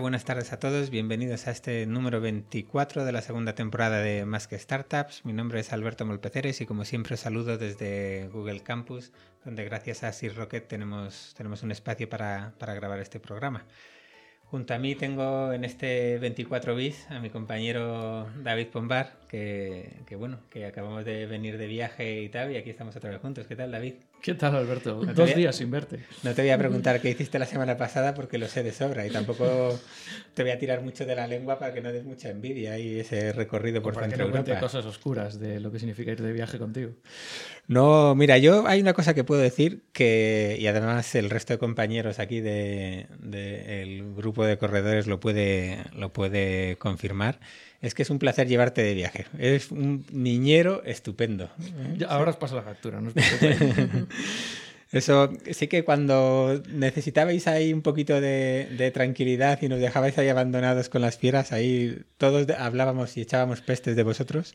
Buenas tardes a todos. Bienvenidos a este número 24 de la segunda temporada de Más que Startups. Mi nombre es Alberto Molpeceres y como siempre os saludo desde Google Campus, donde gracias a Sir Rocket tenemos, tenemos un espacio para, para grabar este programa. Junto a mí tengo en este 24 bis a mi compañero David Pombar, que, que, bueno, que acabamos de venir de viaje y tal, y aquí estamos otra vez juntos. ¿Qué tal, David? ¿Qué tal, Alberto? Dos días sin verte. No te voy a preguntar qué hiciste la semana pasada porque lo sé de sobra y tampoco te voy a tirar mucho de la lengua para que no des mucha envidia y ese recorrido por centro Europa. cosas oscuras de lo que significa ir de viaje contigo. No, mira, yo hay una cosa que puedo decir que, y además el resto de compañeros aquí del de, el grupo de corredores lo puede, lo puede confirmar, es que es un placer llevarte de viaje. Eres un niñero estupendo. Ya, ahora os paso la factura, no os Eso sí que cuando necesitabais ahí un poquito de, de, tranquilidad y nos dejabais ahí abandonados con las fieras, ahí todos hablábamos y echábamos pestes de vosotros.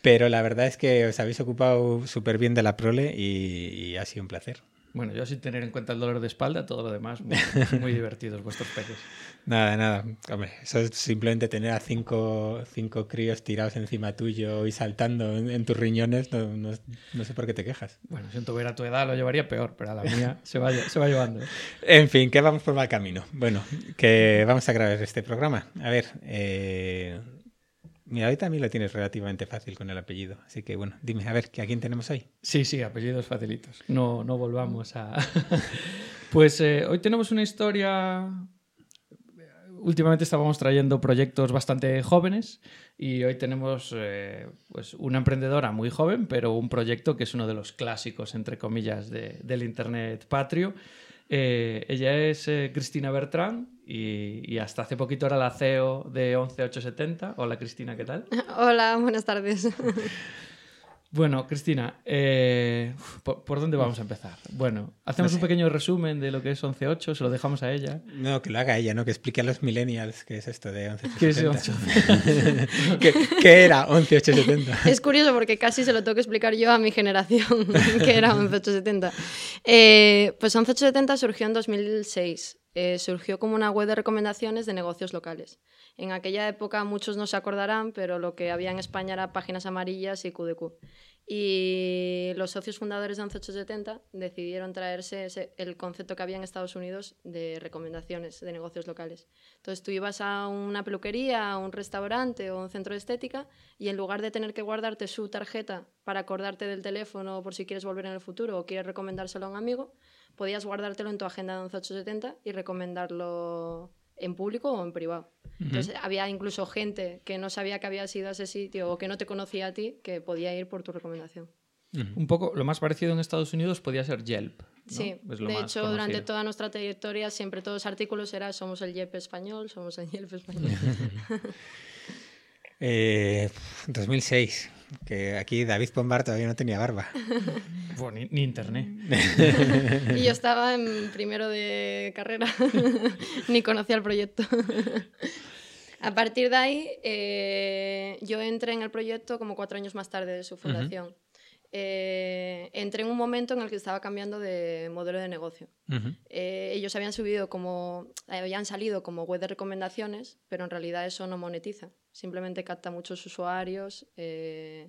Pero la verdad es que os habéis ocupado súper bien de la prole y, y, ha sido un placer. Bueno, yo sin tener en cuenta el dolor de espalda, todo lo demás, muy, muy divertidos vuestros peques. Nada, nada. Hombre, eso es simplemente tener a cinco, cinco críos tirados encima tuyo y saltando en, en tus riñones, no, no, no, sé por qué te quejas. Bueno, siento ver a tu edad lo llevaría peor, pero a la mía se va, se va llevando. En fin, que vamos por mal camino. Bueno, que vamos a grabar este programa. A ver, eh, Mira, hoy también lo tienes relativamente fácil con el apellido. Así que bueno, dime, a ver, ¿a quién tenemos hoy? Sí, sí, apellidos facilitos. No, no volvamos a. pues eh, hoy tenemos una historia. Últimamente estábamos trayendo proyectos bastante jóvenes y hoy tenemos eh, pues una emprendedora muy joven, pero un proyecto que es uno de los clásicos, entre comillas, de, del Internet patrio. Eh, ella es eh, Cristina Bertrán y, y, hasta hace poquito era la CEO de 11870. Hola Cristina, ¿qué tal? Hola, buenas tardes. Bueno, Cristina, eh, ¿por, ¿por, dónde vamos a empezar? Bueno, hacemos no sé. un pequeño resumen de lo que es 11.8, se lo dejamos a ella. No, que lo haga ella, ¿no? Que explique a los millennials qué es esto de 11.870. ¿Qué es 11.870? ¿Qué, ¿Qué, era 11.870? Es curioso porque casi se lo tengo que explicar yo a mi generación qué era 11.870. Eh, pues 11.870 surgió en 2006. Eh, surgió como una web de recomendaciones de negocios locales. En aquella época muchos no se acordarán, pero lo que había en España era páginas amarillas y QDQ. Y los socios fundadores de 11870 decidieron traerse el concepto que había en Estados Unidos de recomendaciones de negocios locales. Entonces tú ibas a una peluquería, a un restaurante o un centro de estética y en lugar de tener que guardarte su tarjeta para acordarte del teléfono por si quieres volver en el futuro o quieres recomendárselo a un amigo, podías guardártelo en tu agenda de 11870 y recomendarlo en público o en privado. Uh -huh. Entonces había incluso gente que no sabía que habías ido a ese sitio o que no te conocía a ti que podía ir por tu recomendación. Uh -huh. Un poco lo más parecido en Estados Unidos podía ser Yelp. ¿no? Sí, de hecho conocido. durante toda nuestra trayectoria siempre todos los artículos era somos el Yelp español, somos el Yelp español. eh, 2006 que aquí David Pombar todavía no tenía barba. Bueno, ni, ni, internet. y yo estaba en primero de carrera, ni conocía el proyecto. A partir de ahí, eh, yo entré en el proyecto como cuatro años más tarde de su fundación. Uh -huh. Eh, entré en un momento en el que estaba cambiando de modelo de negocio. Uh -huh. eh, ellos habían subido como, habían salido como web de recomendaciones, pero en realidad eso no monetiza simplemente capta muchos usuarios eh,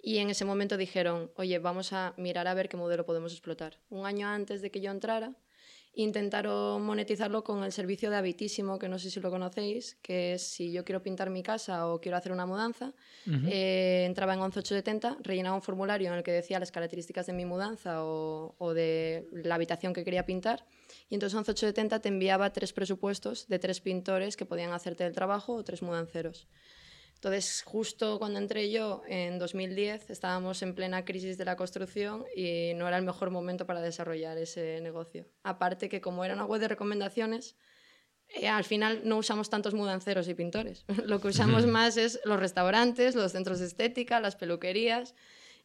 y en ese momento dijeron, oye, vamos a mirar a ver qué modelo podemos explotar. Un año antes de que yo entrara, intentaron monetizarlo con el servicio de Habitísimo, que no sé si lo conocéis, que es si yo quiero pintar mi casa o quiero hacer una mudanza, uh -huh. eh, entraba en 11870, rellenaba un formulario en el que decía las características de mi mudanza o, o de la habitación que quería pintar, y entonces 11870 te enviaba tres presupuestos de tres pintores que podían hacerte el trabajo o tres mudanceros. Entonces, justo cuando entré yo, en 2010, estábamos en plena crisis de la construcción y no era el mejor momento para desarrollar ese negocio. Aparte que como era una web de recomendaciones, eh, al final no usamos tantos mudanceros y pintores. Lo que usamos más es los restaurantes, los centros de estética, las peluquerías.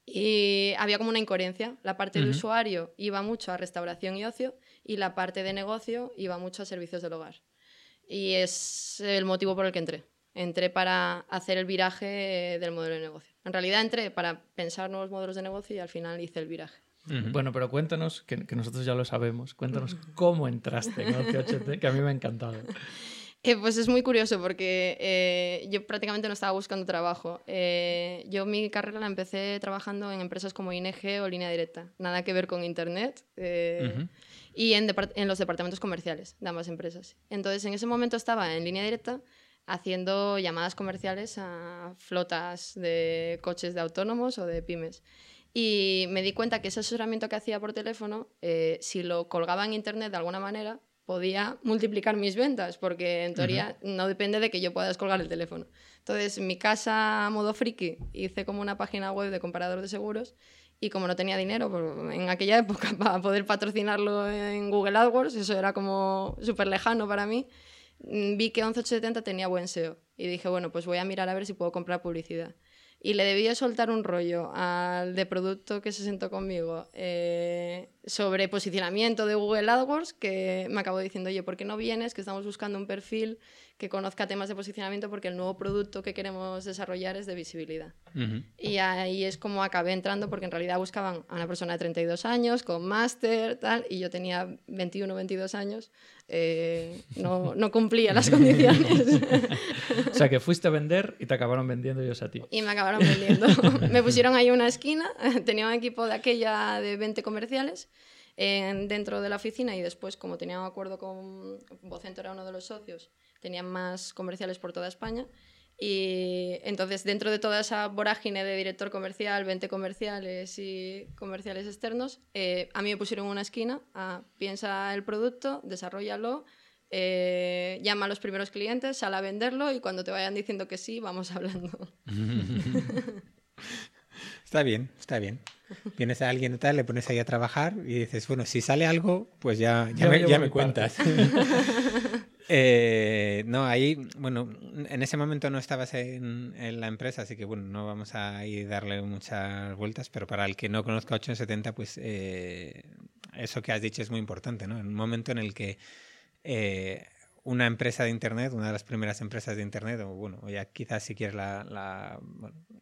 Y había como una incoherencia. La parte uh -huh. de usuario iba mucho a restauración y ocio y la parte de negocio iba mucho a servicios del hogar. Y es el motivo por el que entré entré para hacer el viraje del modelo de negocio. En realidad entré para pensar nuevos modelos de negocio y al final hice el viraje. Uh -huh. Bueno, pero cuéntanos, que, que, nosotros ya lo sabemos, cuéntanos cómo entraste en el que a mí me ha encantado. Eh, pues es muy curioso porque eh, yo prácticamente no estaba buscando trabajo. Eh, yo mi carrera la empecé trabajando en empresas como ING o Línea Directa, nada que ver con Internet, y en, en, los departamentos comerciales de ambas empresas. Entonces en ese momento estaba en Línea Directa haciendo llamadas comerciales a flotas de coches de autónomos o de pymes. Y me di cuenta que ese asesoramiento que hacía por teléfono, si lo colgaba en Internet de alguna manera, podía multiplicar mis ventas, porque en teoría no depende de que yo pueda descolgar el teléfono. Entonces, en mi casa, a modo friki, hice como una página web de comparador de seguros y como no tenía dinero pues, en aquella época para poder patrocinarlo en Google AdWords, eso era como súper lejano para mí, vi que 11870 tenía buen SEO y dije, bueno, pues voy a mirar a ver si puedo comprar publicidad y le debía soltar un rollo al de producto que se sentó conmigo eh, sobre posicionamiento de Google AdWords que me acabó diciendo, oye, ¿por qué no vienes? Que estamos buscando un perfil que conozca temas de posicionamiento porque el nuevo producto que queremos desarrollar es de visibilidad. Y ahí es como acabé entrando porque en realidad buscaban a una persona de 32 años con máster, tal, y yo tenía 21 22 años, eh, no, no, cumplía las condiciones. o sea, que fuiste a vender y te acabaron vendiendo ellos a ti. Y me acabaron vendiendo. me pusieron ahí una esquina, tenía un equipo de aquella de 20 comerciales dentro de la oficina y después, como tenía un acuerdo con Vocento, era uno de los socios, tenían más comerciales por toda España. Y entonces, dentro de toda esa vorágine de director comercial, 20 comerciales y comerciales externos, eh, a mí me pusieron una esquina piensa el producto, desarrollalo, eh, llama a los primeros clientes, sal a venderlo y cuando te vayan diciendo que sí, vamos hablando. está bien, está bien. Vienes a alguien y tal, le pones ahí a trabajar y dices, bueno, si sale algo, pues ya, ya, me, ya me cuentas. Eh, no, ahí, bueno, en ese momento no estabas en, la empresa, así que bueno, no vamos a ir darle muchas vueltas, pero para el que no conozca 870, pues eh, eso que has dicho es muy importante, ¿no? En un momento en el que eh, una empresa de Internet, una de las primeras empresas de Internet, o bueno, ya quizás si quieres la,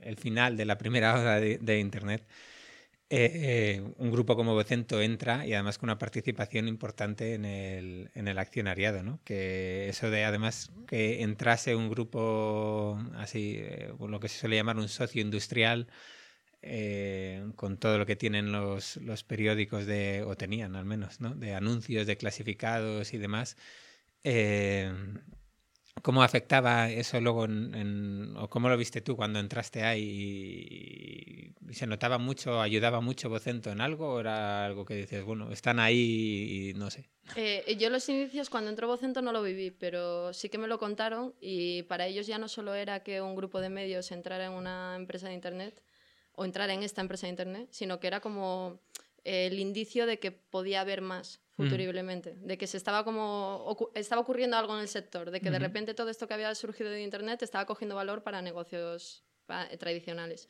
el final de la primera hora de Internet, eh, eh, un grupo como Vocento entra y además con una participación importante en el, en el accionariado, ¿no? Que eso de además que entrase un grupo así, eh, lo que se suele llamar un socio industrial, con todo lo que tienen los, los, periódicos de, o tenían al menos, ¿no? De anuncios, de clasificados y demás. ¿Cómo afectaba eso luego en, o cómo lo viste tú cuando entraste ahí y, se notaba mucho, ayudaba mucho Vocento en algo o era algo que dices, bueno, están ahí y no sé? Eh, yo los inicios cuando entró Vocento no lo viví, pero sí que me lo contaron y para ellos ya no solo era que un grupo de medios entrara en una empresa de Internet o entrara en esta empresa de Internet, sino que era como el indicio de que podía haber más futuriblemente, de que se estaba como estaba ocurriendo algo en el sector, de que de repente todo esto que había surgido de internet estaba cogiendo valor para negocios tradicionales.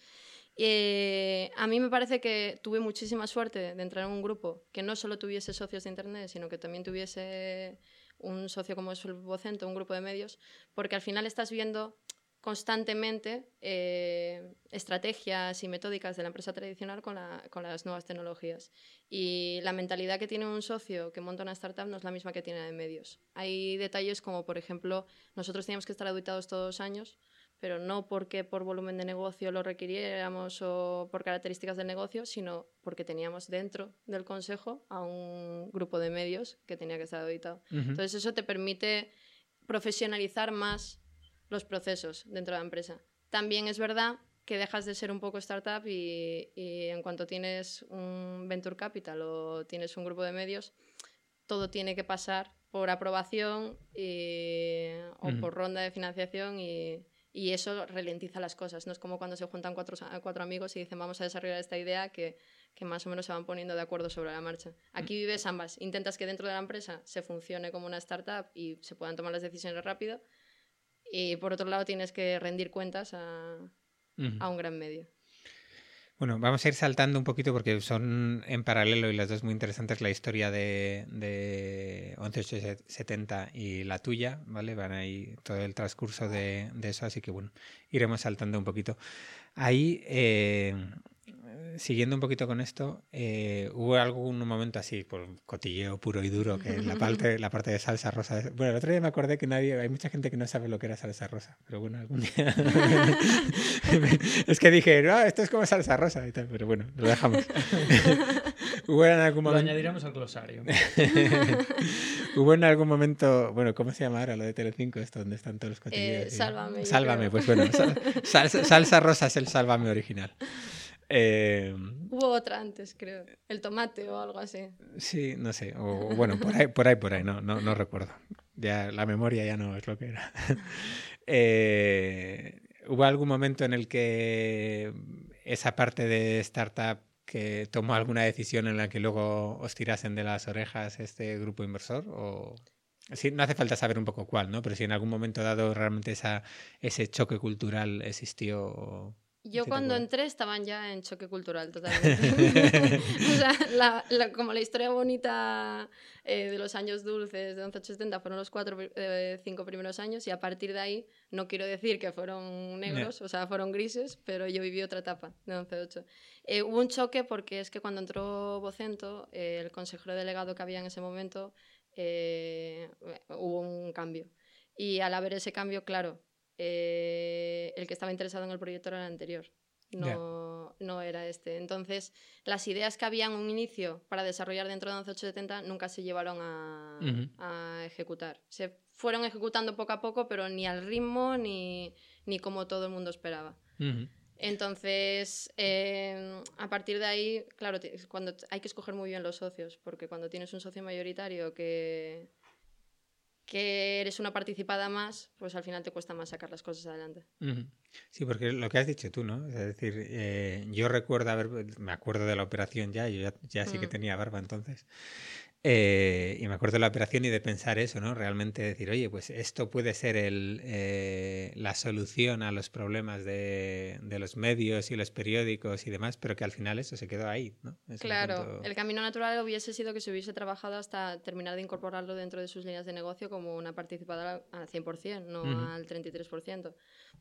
Eh, a mí me parece que tuve muchísima suerte de entrar en un grupo que no solo tuviese socios de internet, sino que también tuviese un socio como es el Vocento, un grupo de medios, porque al final estás viendo constantemente eh, estrategias y metódicas de la empresa tradicional con, las nuevas tecnologías. Y la mentalidad que tiene un socio que monta una startup no es la misma que tiene de medios. Hay detalles como, por ejemplo, nosotros teníamos que estar auditados todos los años, pero no porque por volumen de negocio lo requiriéramos o por características del negocio, sino porque teníamos dentro del consejo a un grupo de medios que tenía que estar auditado. Entonces eso te permite profesionalizar más los procesos dentro de la empresa. También es verdad que dejas de ser un poco startup y, en cuanto tienes un venture capital o tienes un grupo de medios, todo tiene que pasar por aprobación o por ronda de financiación y, eso ralentiza las cosas. No es como cuando se juntan cuatro, cuatro amigos y dicen vamos a desarrollar esta idea que, que, más o menos se van poniendo de acuerdo sobre la marcha. Aquí vives ambas. Intentas que dentro de la empresa se funcione como una startup y se puedan tomar las decisiones rápido y por otro lado tienes que rendir cuentas a, un gran medio. Bueno, vamos a ir saltando un poquito porque son en paralelo y las dos muy interesantes la historia de, de 11870 y la tuya, ¿vale? Van ahí todo el transcurso de, eso, así que bueno, iremos saltando un poquito. Ahí, eh, siguiendo un poquito con esto, eh, hubo algún momento así, por cotilleo puro y duro, que la parte, la parte de salsa rosa. Bueno, el otro día me acordé que nadie, hay mucha gente que no sabe lo que era salsa rosa, pero bueno, algún día. es que dije, no, esto es como salsa rosa y tal, pero bueno, lo dejamos. hubo en algún momento. Lo añadiremos al glosario. hubo en algún momento, bueno, ¿cómo se llama ahora lo de Telecinco? Esto, donde están todos los cotilleos. Eh, sálvame. Sálvame, pues bueno, salsa rosa es el sálvame original. Eh, Hubo otra antes, creo. El tomate o algo así. Sí, no sé. O, bueno, por ahí, por ahí, por ahí, no, no, no recuerdo. Ya la memoria ya no es lo que era. Eh, ¿Hubo algún momento en el que esa parte de startup que tomó alguna decisión en la que luego os tirasen de las orejas este grupo inversor? O... Sí, no hace falta saber un poco cuál, ¿no? Pero si en algún momento dado realmente esa, ese choque cultural existió yo cuando entré estaban ya en choque cultural totalmente. o sea, como la historia bonita eh, de los años dulces de 1180 fueron los cuatro, eh, cinco primeros años y a partir de ahí no quiero decir que fueron negros, o sea, fueron grises, pero yo viví otra etapa de 11.8. Eh, hubo un choque porque es que cuando entró Vocento, el consejero delegado que había en ese momento, hubo un cambio. Y al haber ese cambio, claro, eh, el que estaba interesado en el proyecto era el anterior, no, no era este. Entonces, las ideas que había en un inicio para desarrollar dentro de 11870 nunca se llevaron a, a, ejecutar. Se fueron ejecutando poco a poco, pero ni al ritmo ni, ni como todo el mundo esperaba. Entonces, em, a partir de ahí, claro, cuando hay que escoger muy bien los socios, porque cuando tienes un socio mayoritario que, que eres una participada más, pues al final te cuesta más sacar las cosas adelante. Sí, porque lo que has dicho tú, ¿no? Es decir, eh, yo recuerdo haber, me acuerdo de la operación ya, yo ya, sí que mm. tenía barba entonces, eh, y me acuerdo de la operación y de pensar eso, ¿no? Realmente decir, oye, pues esto puede ser el, eh, la solución a los problemas de, de, los medios y los periódicos y demás, pero que al final eso se quedó ahí, ¿no? claro, el camino natural hubiese sido que se hubiese trabajado hasta terminar de incorporarlo dentro de sus líneas de negocio como una participada al 100%, no al 33%.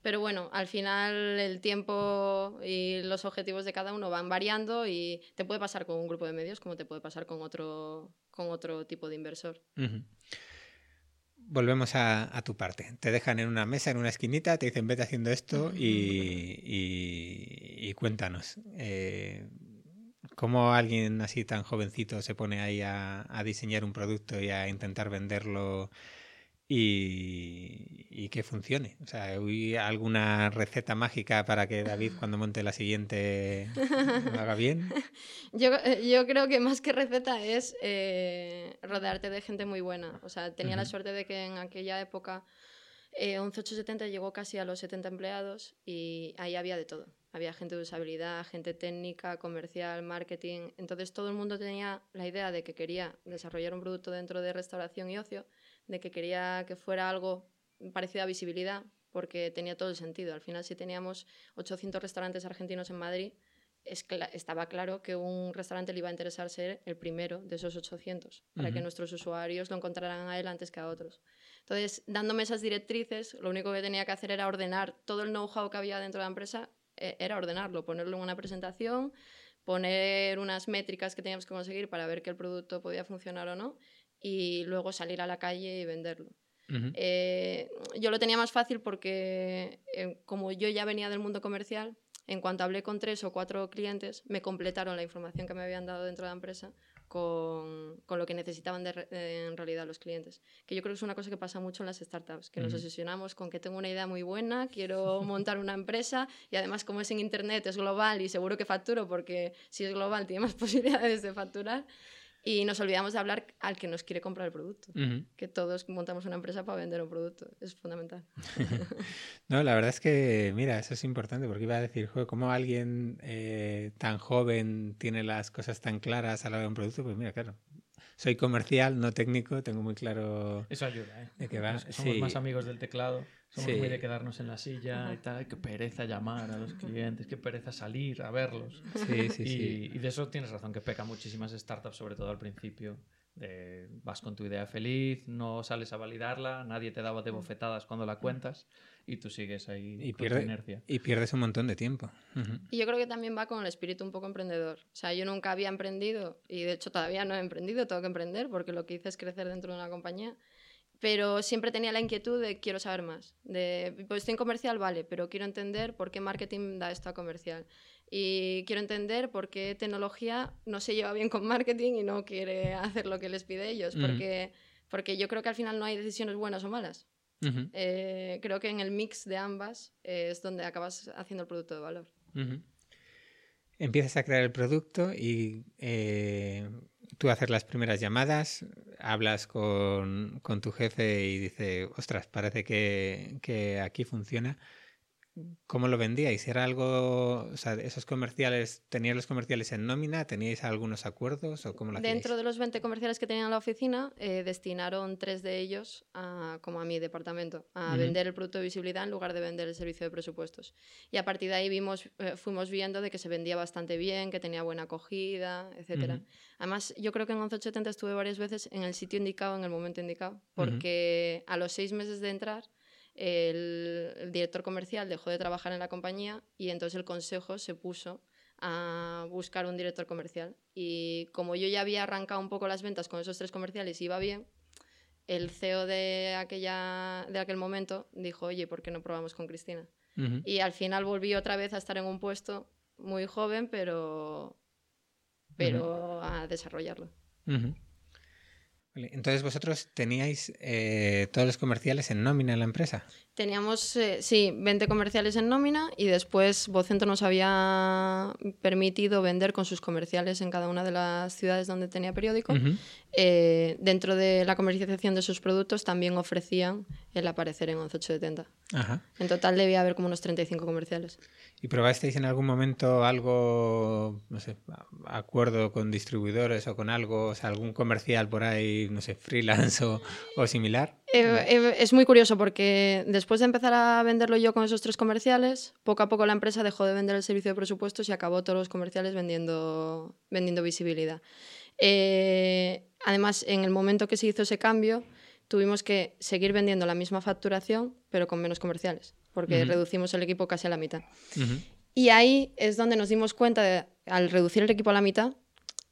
Pero bueno, al final el tiempo y los objetivos de cada uno van variando y te puede pasar con un grupo de medios como te puede pasar con otro con otro tipo de inversor. Volvemos a, tu parte. Te dejan en una mesa, en una esquinita, te dicen vete haciendo esto y, cuéntanos. Eh, ¿Cómo alguien así tan jovencito se pone ahí a, a diseñar un producto y a intentar venderlo y, que funcione. O sea, ¿hay alguna receta mágica para que David cuando monte la siguiente lo haga bien? Yo, eh, yo creo que más que receta es eh, rodearte de gente muy buena. O sea, tenía la suerte de que en aquella época eh, 11870 llegó casi a los 70 empleados y ahí había de todo. Había gente de usabilidad, gente técnica, comercial, marketing. Entonces todo el mundo tenía la idea de que quería desarrollar un producto dentro de restauración y ocio de que quería que fuera algo parecido a visibilidad, porque tenía todo el sentido. Al final, si teníamos 800 restaurantes argentinos en Madrid, estaba claro que un restaurante le iba a interesar ser el primero de esos 800, para que nuestros usuarios lo encontraran a él antes que a otros. Entonces, dándome esas directrices, lo único que tenía que hacer era ordenar todo el know-how que había dentro de la empresa, e, era ordenarlo, ponerlo en una presentación, poner unas métricas que teníamos que conseguir para ver que el producto podía funcionar o no y luego salir a la calle y venderlo. Eh, yo lo tenía más fácil porque eh, como yo ya venía del mundo comercial, en cuanto hablé con tres o cuatro clientes, me completaron la información que me habían dado dentro de la empresa con, con lo que necesitaban de, en realidad los clientes. Que yo creo que es una cosa que pasa mucho en las startups, que nos obsesionamos con que tengo una idea muy buena, quiero montar una empresa y además como es en Internet es global y seguro que facturo porque si es global tiene más posibilidades de facturar. Y nos olvidamos de hablar al que nos quiere comprar el producto. Que todos montamos una empresa para vender un producto. Es fundamental. no, la verdad es que, mira, eso es importante porque iba a decir, ¿cómo alguien eh, tan joven tiene las cosas tan claras a la hora de un producto? Pues mira, claro, soy comercial, no técnico, tengo muy claro Eso ayuda, ¿eh? de qué va. Somos más amigos del teclado. Somos muy de quedarnos en la silla y tal. Qué pereza llamar a los clientes, qué pereza salir a verlos. Sí, sí, y, sí. Y de eso tienes razón, que peca muchísimas startups, sobre todo al principio, vas con tu idea feliz, no sales a validarla, nadie te daba de bofetadas cuando la cuentas y tú sigues ahí y, con pierde, inercia. y pierdes un montón de tiempo. Y yo creo que también va con el espíritu un poco emprendedor. O sea, yo nunca había emprendido y de hecho todavía no he emprendido, tengo que emprender porque lo que hice es crecer dentro de una compañía pero siempre tenía la inquietud de quiero saber más. De, pues estoy en comercial, vale, pero quiero entender por qué marketing da esto a comercial. Y quiero entender por qué tecnología no se lleva bien con marketing y no quiere hacer lo que les pide ellos. porque, porque yo creo que al final no hay decisiones buenas o malas. Eh, creo que en el mix de ambas es donde acabas haciendo el producto de valor. Empiezas a crear el producto y eh, tú haces las primeras llamadas, hablas con, con, tu jefe y dice, ostras, parece que, que aquí funciona. ¿Cómo lo vendíais? ¿Era algo, o sea, esos comerciales, teníais los comerciales en nómina? ¿Teníais algunos acuerdos o cómo lo Dentro de los 20 comerciales que tenían en la oficina, eh, destinaron tres de ellos a, como a mi departamento, a vender el producto de visibilidad en lugar de vender el servicio de presupuestos. Y a partir de ahí vimos, eh, fuimos viendo de que se vendía bastante bien, que tenía buena acogida, etc. Además, yo creo que en 1180 estuve varias veces en el sitio indicado, en el momento indicado, porque a los seis meses de entrar el, director comercial dejó de trabajar en la compañía y entonces el consejo se puso a buscar un director comercial. Y como yo ya había arrancado un poco las ventas con esos tres comerciales y iba bien, el CEO de, aquella, de aquel momento dijo, oye, ¿por qué no probamos con Cristina? Y al final volví otra vez a estar en un puesto muy joven, pero, pero a desarrollarlo. Entonces vosotros teníais eh, todos los comerciales en nómina en la empresa. Teníamos, eh, sí, 20 comerciales en nómina y después Vocento nos había permitido vender con sus comerciales en cada una de las ciudades donde tenía periódico. Eh, dentro de la comercialización de sus productos también ofrecían el aparecer en 11870. Ajá. En total debía haber como unos 35 comerciales. ¿Y probasteis en algún momento algo, no sé, acuerdo con distribuidores o con algo, o sea, algún comercial por ahí, no sé, freelance o, o similar? Eh, eh, es muy curioso porque después de empezar a venderlo yo con esos tres comerciales, poco a poco la empresa dejó de vender el servicio de presupuestos y acabó todos los comerciales vendiendo, vendiendo visibilidad. Eh, además, en el momento que se hizo ese cambio, tuvimos que seguir vendiendo la misma facturación, pero con menos comerciales, porque reducimos el equipo casi a la mitad. Y ahí es donde nos dimos cuenta, de, al reducir el equipo a la mitad,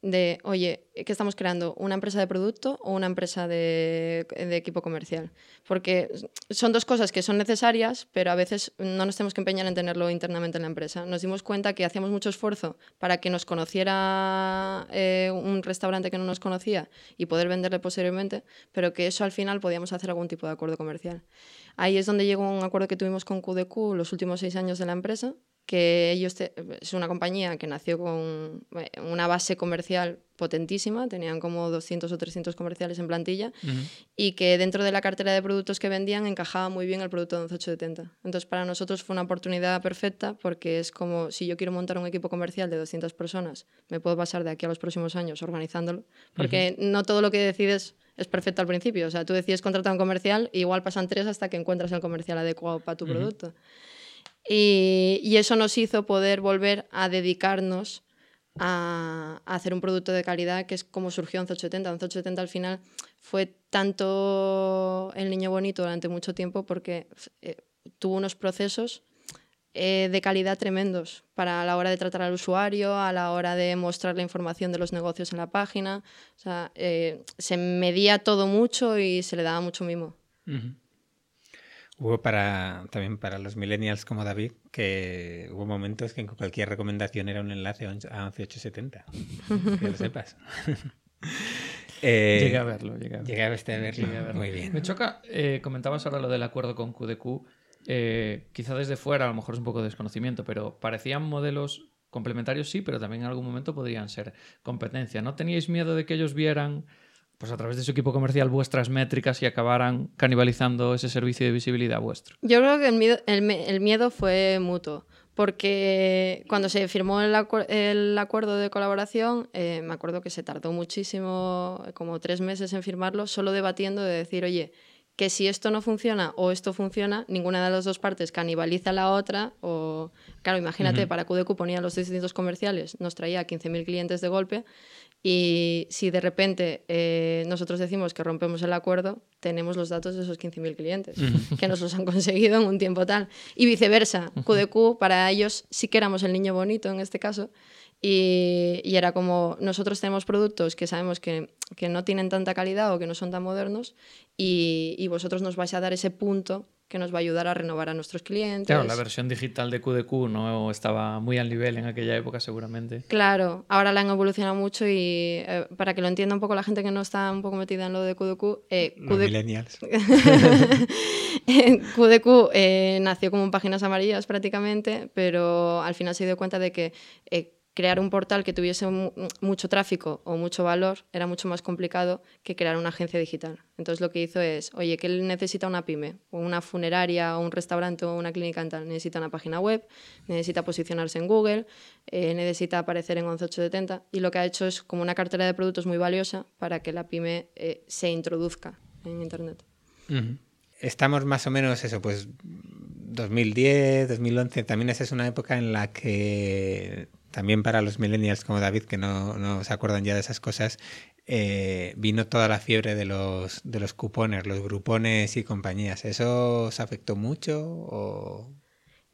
de, oye, ¿qué estamos creando? ¿Una empresa de producto o una empresa de, equipo comercial? Porque son dos cosas que son necesarias, pero a veces no nos tenemos que empeñar en tenerlo internamente en la empresa. Nos dimos cuenta que hacíamos mucho esfuerzo para que nos conociera eh, un restaurante que no nos conocía y poder venderle posteriormente, pero que eso al final podíamos hacer algún tipo de acuerdo comercial. Ahí es donde llegó un acuerdo que tuvimos con QDQ los últimos seis años de la empresa, que ellos es una compañía que nació con eh, una base comercial potentísima, tenían como 200 o 300 comerciales en plantilla y que dentro de la cartera de productos que vendían encajaba muy bien el producto de 11870. Entonces para nosotros fue una oportunidad perfecta porque es como si yo quiero montar un equipo comercial de 200 personas, me puedo pasar de aquí a los próximos años organizándolo, porque no todo lo que decides es perfecto al principio, o sea, tú decides contratar un comercial y igual pasan tres hasta que encuentras el comercial adecuado para tu producto. Y, eso nos hizo poder volver a dedicarnos a, hacer un producto de calidad, que es como surgió 1180. 1180 al final fue tanto el niño bonito durante mucho tiempo porque eh, tuvo unos procesos eh, de calidad tremendos para la hora de tratar al usuario, a la hora de mostrar la información de los negocios en la página. O sea, eh, se medía todo mucho y se le daba mucho mimo. Hubo para también para los millennials como David que hubo momentos que en cualquier recomendación era un enlace a 11870. que lo sepas. eh, llegué a verlo. Llegué a, llegué a, verlo. Muy bien. Me choca, eh, comentabas ahora lo del acuerdo con QDQ. Eh, quizá desde fuera, a lo mejor es un poco de desconocimiento, pero parecían modelos complementarios, sí, pero también en algún momento podrían ser competencia. ¿No teníais miedo de que ellos vieran pues a través de su equipo comercial vuestras métricas y acabaran canibalizando ese servicio de visibilidad vuestro? Yo creo que el miedo, el, miedo fue mutuo, porque cuando se firmó el, el acuerdo de colaboración, eh, me acuerdo que se tardó muchísimo, como tres meses en firmarlo, solo debatiendo de decir, oye, que si esto no funciona o esto funciona, ninguna de las dos partes canibaliza a la otra. O, claro, imagínate, para QDQ ponía los distintos comerciales, nos traía 15.000 clientes de golpe Y si de repente eh, nosotros decimos que rompemos el acuerdo, tenemos los datos de esos 15.000 clientes que nos los han conseguido en un tiempo tal. Y viceversa, QDQ, para ellos sí que éramos el niño bonito en este caso. Y, y era como, nosotros tenemos productos que sabemos que, que, no tienen tanta calidad o que no son tan modernos y, y vosotros nos vais a dar ese punto que nos va a ayudar a renovar a nuestros clientes. Claro, la versión digital de QDQ no estaba muy al nivel en aquella época seguramente. Claro, ahora la han evolucionado mucho y eh, para que lo entienda un poco la gente que no está un poco metida en lo de QDQ... Eh, millennials. QDQ eh, nació como en páginas amarillas prácticamente, pero al final se dio cuenta de que eh, crear un portal que tuviese mucho tráfico o mucho valor era mucho más complicado que crear una agencia digital. Entonces lo que hizo es, oye, ¿qué necesita una pyme? O una funeraria, o un restaurante, o una clínica dental. Necesita una página web, necesita posicionarse en Google, eh, necesita aparecer en 11870 y lo que ha hecho es como una cartera de productos muy valiosa para que la pyme eh, se introduzca en Internet. Estamos más o menos eso, pues 2010, 2011, también esa es una época en la que también para los millennials como David, que no, no se acuerdan ya de esas cosas, eh, vino toda la fiebre de los, de los cupones, los grupones y compañías. ¿Eso os afectó mucho? O...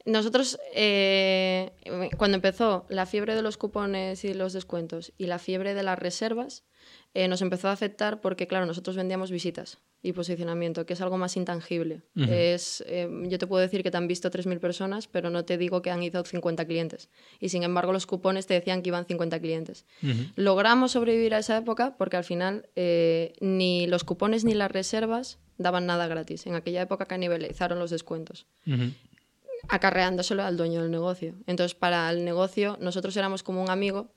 Nosotros, eh, cuando empezó la fiebre de los cupones y los descuentos y la fiebre de las reservas, eh, nos empezó a afectar porque, claro, nosotros vendíamos visitas y posicionamiento, que es algo más intangible. Uh -huh. es, eh, yo te puedo decir que te han visto 3.000 personas, pero no te digo que han ido 50 clientes. Y sin embargo, los cupones te decían que iban 50 clientes. Uh -huh. Logramos sobrevivir a esa época porque al final eh, ni los cupones ni las reservas daban nada gratis. En aquella época canibalizaron los descuentos. Uh -huh acarreándoselo al dueño del negocio. Entonces, para el negocio, nosotros éramos como un amigo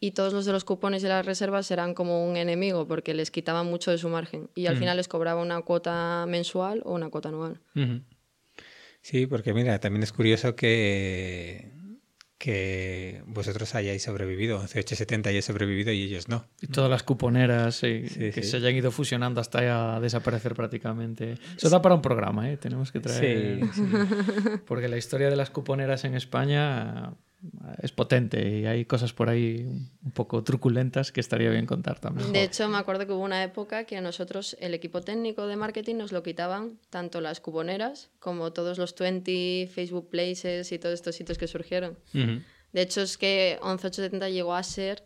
y todos los de los cupones y las reservas eran como un enemigo porque les quitaban mucho de su margen y al -huh. final les cobraba una cuota mensual o una cuota anual. Sí, porque mira, también es curioso que, que vosotros hayáis sobrevivido, 11870 hayáis sobrevivido y ellos no. Y todas las cuponeras sí, sí, que sí. se hayan ido fusionando hasta ya desaparecer prácticamente. Eso da para un programa, ¿eh? tenemos que traer... Porque la historia de las cuponeras en España es potente y hay cosas por ahí un poco truculentas que estaría bien contar también. De hecho, me acuerdo que hubo una época que a nosotros, el equipo técnico de marketing, nos lo quitaban tanto las cuponeras como todos los 20, Facebook Places y todos estos sitios que surgieron. Uh -huh. De hecho, es que 11870 llegó a ser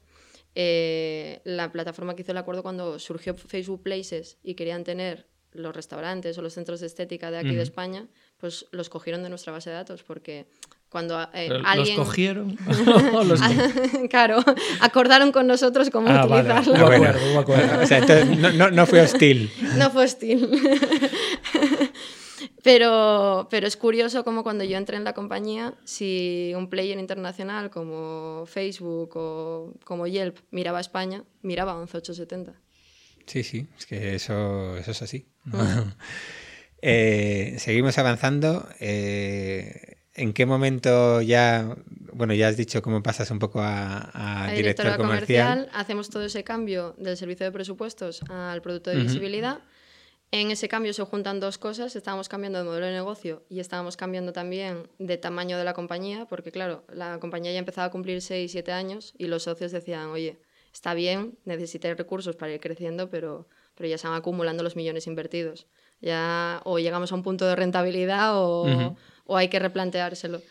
eh, la plataforma que hizo el acuerdo cuando surgió Facebook Places y querían tener los restaurantes o los centros de estética de aquí uh -huh. de España, pues los cogieron de nuestra base de datos porque cuando eh, alguien... ¿Los cogieron? los... claro, acordaron con nosotros cómo ah, utilizarlo. Vale. Bueno, bueno, acuerdo. O sea, entonces, no, no, no, fue hostil. no fue hostil. pero, pero es curioso como cuando yo entré en la compañía, si un player internacional como Facebook o como Yelp miraba a España, miraba a 11870. Sí, sí, es que eso, eso es así. eh, seguimos avanzando. Eh, ¿En qué momento ya, bueno, ya has dicho cómo pasas un poco a, a, a director comercial. comercial? Hacemos todo ese cambio del servicio de presupuestos al producto de uh -huh. visibilidad. En ese cambio se juntan dos cosas, estábamos cambiando de modelo de negocio y estábamos cambiando también de tamaño de la compañía, porque claro, la compañía ya empezaba a cumplir 6, 7 años y los socios decían, oye, está bien, necesitáis recursos para ir creciendo, pero, pero ya se van acumulando los millones invertidos. Ya o llegamos a un punto de rentabilidad o, uh -huh. O hay que replanteárselo.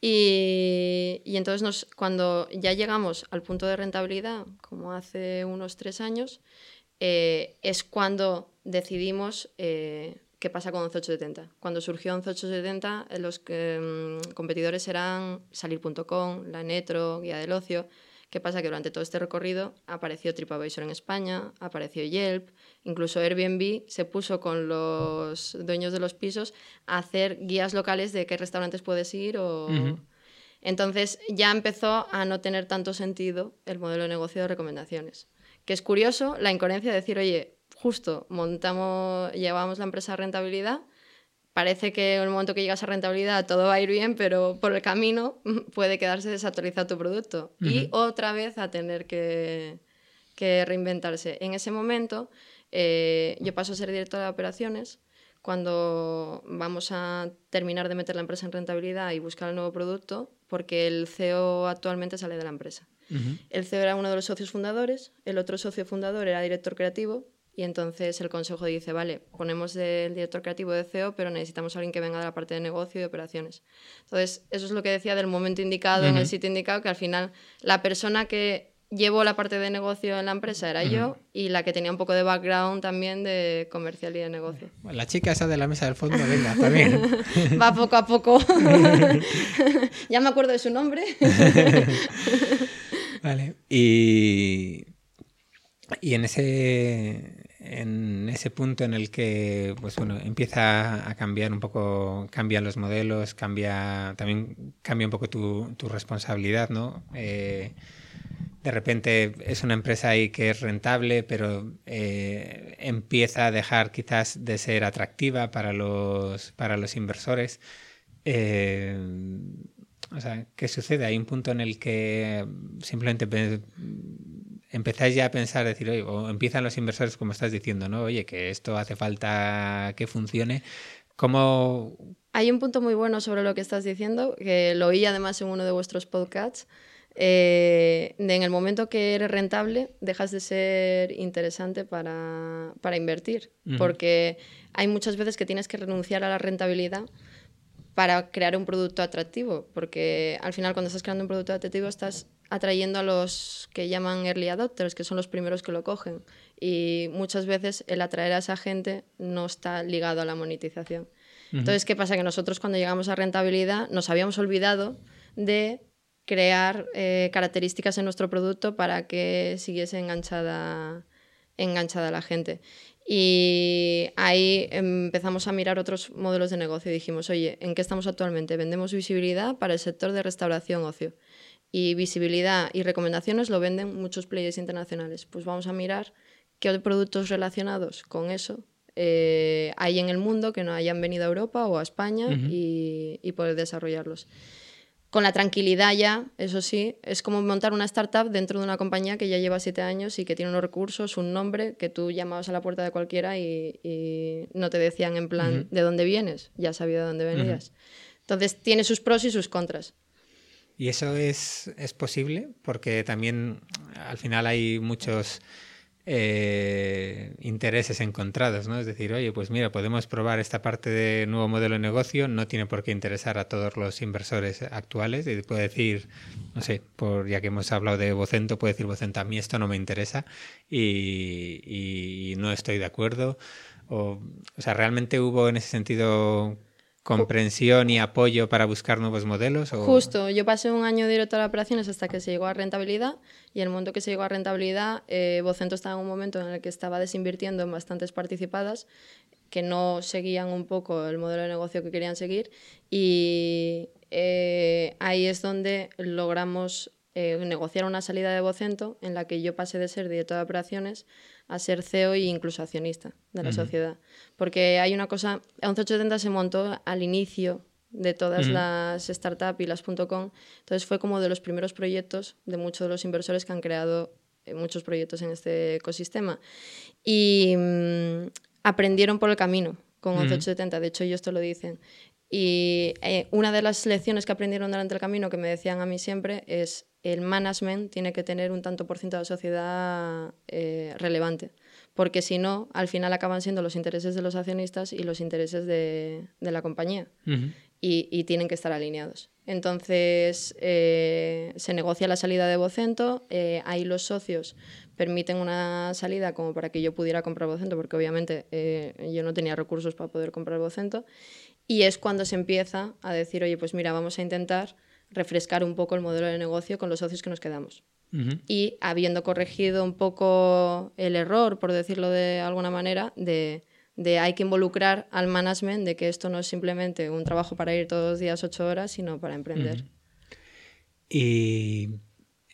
Y, y entonces nos, cuando ya llegamos al punto de rentabilidad, como hace unos tres años, eh, es cuando decidimos eh, qué pasa con 11870. Cuando surgió 11870, los eh, competidores eran salir.com, la Netro, Guía del Ocio, ¿Qué pasa? Que durante todo este recorrido apareció TripAdvisor en España, apareció Yelp, incluso Airbnb se puso con los dueños de los pisos a hacer guías locales de qué restaurantes puedes ir o... Uh -huh. Entonces ya empezó a no tener tanto sentido el modelo de negocio de recomendaciones. Que es curioso la incoherencia de decir, oye, justo montamos, llevamos la empresa a rentabilidad, parece que en el momento que llegas a rentabilidad todo va a ir bien, pero por el camino puede quedarse desactualizado tu producto uh -huh. y otra vez a tener que, que reinventarse. En ese momento eh, yo paso a ser directora de operaciones cuando vamos a terminar de meter la empresa en rentabilidad y buscar el nuevo producto, porque el CEO actualmente sale de la empresa. El CEO era uno de los socios fundadores, el otro socio fundador era director creativo y entonces el consejo dice, vale, ponemos el director creativo de CEO, pero necesitamos a alguien que venga de la parte de negocio y de operaciones. Entonces, eso es lo que decía del momento indicado, en el sitio indicado, que al final la persona que llevó la parte de negocio en la empresa era yo y la que tenía un poco de background también de comercial y de negocio. La chica esa de la mesa del fondo, venga, también. Va poco a poco. ya me acuerdo de su nombre. vale. Y, y en ese en ese punto en el que pues bueno empieza a cambiar un poco cambian los modelos cambia también cambia un poco tu, tu responsabilidad no eh, de repente es una empresa ahí que es rentable pero eh, empieza a dejar quizás de ser atractiva para los para los inversores eh, o sea, ¿qué sucede? Hay un punto en el que simplemente empezáis ya a pensar, decir, oye, o empiezan los inversores, como estás diciendo, ¿no? Oye, que esto hace falta que funcione. ¿Cómo...? Hay un punto muy bueno sobre lo que estás diciendo, que lo oí además en uno de vuestros podcasts. Eh, en el momento que eres rentable, dejas de ser interesante para, para invertir, porque hay muchas veces que tienes que renunciar a la rentabilidad para crear un producto atractivo, porque al final cuando estás creando un producto atractivo estás atrayendo a los que llaman early adopters, que son los primeros que lo cogen. Y muchas veces el atraer a esa gente no está ligado a la monetización. Entonces, ¿qué pasa? Que nosotros cuando llegamos a rentabilidad nos habíamos olvidado de crear eh, características en nuestro producto para que siguiese enganchada, enganchada la gente. Y ahí empezamos a mirar otros modelos de negocio y dijimos, oye, ¿en qué estamos actualmente? Vendemos visibilidad para el sector de restauración ocio y visibilidad y recomendaciones lo venden muchos players internacionales. Pues vamos a mirar qué productos relacionados con eso eh, hay en el mundo que no hayan venido a Europa o a España y, y, poder desarrollarlos. Con la tranquilidad ya, eso sí, es como montar una startup dentro de una compañía que ya lleva siete años y que tiene unos recursos, un nombre, que tú llamabas a la puerta de cualquiera y, no te decían en plan de dónde vienes, ya sabía de dónde venías. Entonces tiene sus pros y sus contras. Y eso es, posible porque también al final hay muchos eh, intereses encontrados, ¿no? Es decir, oye, pues mira, podemos probar esta parte de nuevo modelo de negocio, no tiene por qué interesar a todos los inversores actuales y puede decir, no sé, por ya que hemos hablado de Vocento, puede decir Vocento, a mí esto no me interesa y, y no estoy de acuerdo. O, o sea, realmente hubo en ese sentido comprensión y apoyo para buscar nuevos modelos? Justo, yo pasé un año director de operaciones hasta que se llegó a rentabilidad y el momento que se llegó a rentabilidad, eh, estaba en un momento en el que estaba desinvirtiendo en bastantes participadas que no seguían un poco el modelo de negocio que querían seguir y eh, ahí es donde logramos eh, negociar una salida de Vocento en la que yo pasé de ser director de operaciones a ser CEO e incluso accionista de la sociedad. Porque hay una cosa, 1180 se montó al inicio de todas las startups y las .com, entonces fue como de los primeros proyectos de muchos de los inversores que han creado eh, muchos proyectos en este ecosistema. Y mm, aprendieron por el camino con 1170, de hecho ellos te lo dicen. Y eh, una de las lecciones que aprendieron durante el camino que me decían a mí siempre es el management tiene que tener un tanto por ciento de la sociedad eh, relevante, porque si no, al final acaban siendo los intereses de los accionistas y los intereses de, la compañía y, tienen que estar alineados. Entonces, eh, se negocia la salida de Vocento, eh, ahí los socios permiten una salida como para que yo pudiera comprar Vocento, porque obviamente yo no tenía recursos para poder comprar Vocento, y es cuando se empieza a decir, oye, pues mira, vamos a intentar refrescar un poco el modelo de negocio con los socios que nos quedamos. Y habiendo corregido un poco el error, por decirlo de alguna manera, de, hay que involucrar al management de que esto no es simplemente un trabajo para ir todos los días ocho horas, sino para emprender. Y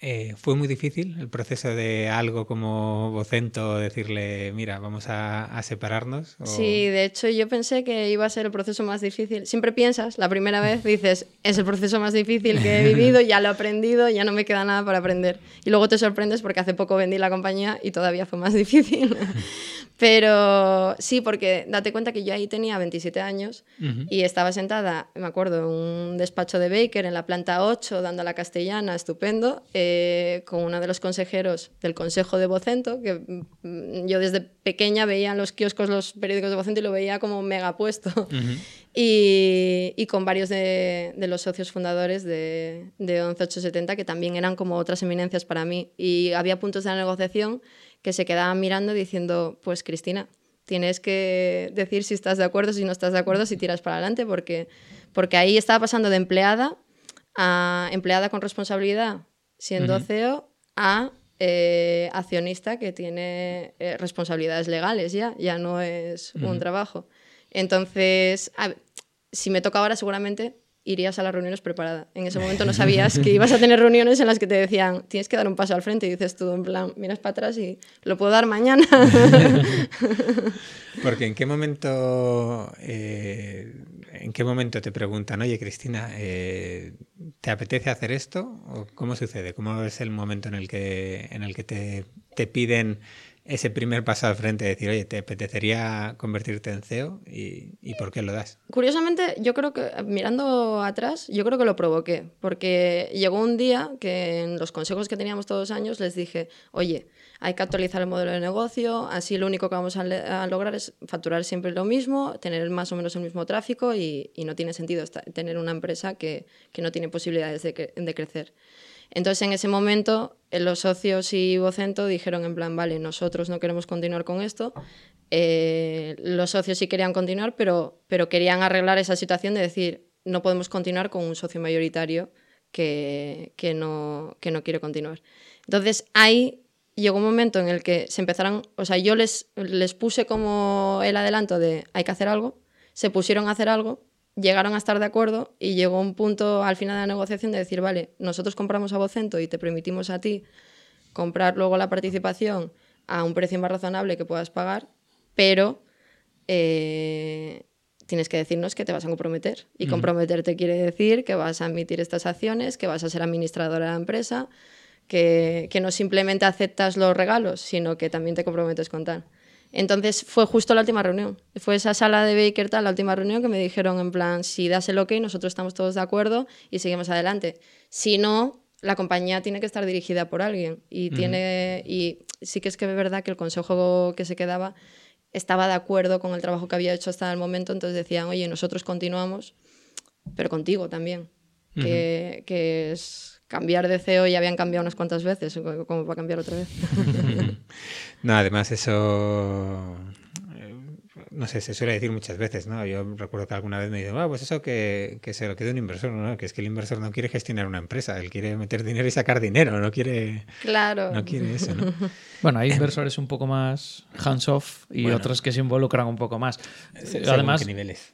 eh, ¿Fue muy difícil el proceso de algo como Vocento decirle, mira, vamos a, separarnos? Sí, de hecho yo pensé que iba a ser el proceso más difícil. Siempre piensas, la primera vez dices, es el proceso más difícil que he vivido, ya lo he aprendido, ya no me queda nada para aprender. Y luego te sorprendes porque hace poco vendí la compañía y todavía fue más difícil. Pero sí, porque date cuenta que yo ahí tenía 27 años y estaba sentada, me acuerdo, en un despacho de Baker en la planta 8, dando la castellana, estupendo. Eh, eh, con uno de los consejeros del Consejo de Vocento, que mm, yo desde pequeña veía en los kioscos los periódicos de Vocento y lo veía como mega puesto. y, y, con varios de, de, los socios fundadores de, de 11870, que también eran como otras eminencias para mí. Y había puntos de la negociación que se quedaban mirando diciendo, pues Cristina, tienes que decir si estás de acuerdo, si no estás de acuerdo, si tiras para adelante, porque, porque ahí estaba pasando de empleada a empleada con responsabilidad, siendo CEO, a eh, accionista que tiene eh, responsabilidades legales ya, ya no es un trabajo. Entonces, si me toca ahora, seguramente irías a las reuniones preparada. En ese momento no sabías que ibas a tener reuniones en las que te decían, tienes que dar un paso al frente y dices tú, en plan, miras para atrás y lo puedo dar mañana. Porque en qué momento, eh, en qué momento te preguntan, oye Cristina, eh, ¿te apetece hacer esto? ¿O ¿Cómo sucede? ¿Cómo es el momento en el que, en el que te, te piden ese primer paso al frente, decir, oye, ¿te apetecería convertirte en CEO? ¿Y, ¿Y, por qué lo das? Curiosamente, yo creo que, mirando atrás, yo creo que lo provoqué, porque llegó un día que en los consejos que teníamos todos los años les dije, oye, hay que actualizar el modelo de negocio, así lo único que vamos a, lograr es facturar siempre lo mismo, tener más o menos el mismo tráfico y, y no tiene sentido tener una empresa que, que no tiene posibilidades de, de crecer. Entonces, en ese momento, eh, los socios y Vocento dijeron en plan, vale, nosotros no queremos continuar con esto. Eh, los socios sí querían continuar, pero, pero querían arreglar esa situación de decir, no podemos continuar con un socio mayoritario que, que, no, que no quiere continuar. Entonces, ahí llegó un momento en el que se empezaron, o sea, yo les, les puse como el adelanto de hay que hacer algo, se pusieron a hacer algo llegaron a estar de acuerdo y llegó un punto al final de la negociación de decir, vale, nosotros compramos a Vocento y te permitimos a ti comprar luego la participación a un precio más razonable que puedas pagar, pero eh, tienes que decirnos que te vas a comprometer. Y comprometerte quiere decir que vas a emitir estas acciones, que vas a ser administradora de la empresa, que, que no simplemente aceptas los regalos, sino que también te comprometes con tal. Entonces fue justo la última reunión. Fue esa sala de Baker tal, la última reunión que me dijeron en plan, si das el ok, nosotros estamos todos de acuerdo y seguimos adelante. Si no, la compañía tiene que estar dirigida por alguien y tiene y sí que es que es verdad que el consejo que se quedaba estaba de acuerdo con el trabajo que había hecho hasta el momento, entonces decían, oye, nosotros continuamos, pero contigo también, que, que es cambiar de CEO ya habían cambiado unas cuantas veces, como para cambiar otra vez. no, además eso no sé, se suele decir muchas veces, ¿no? Yo recuerdo que alguna vez me dijo, ah, pues eso que, que, se lo quede un inversor, ¿no? Que es que el inversor no quiere gestionar una empresa, él quiere meter dinero y sacar dinero, no quiere... Claro. No quiere eso, ¿no? Bueno, hay inversores un poco más hands-off y otros que se involucran un poco más. Además,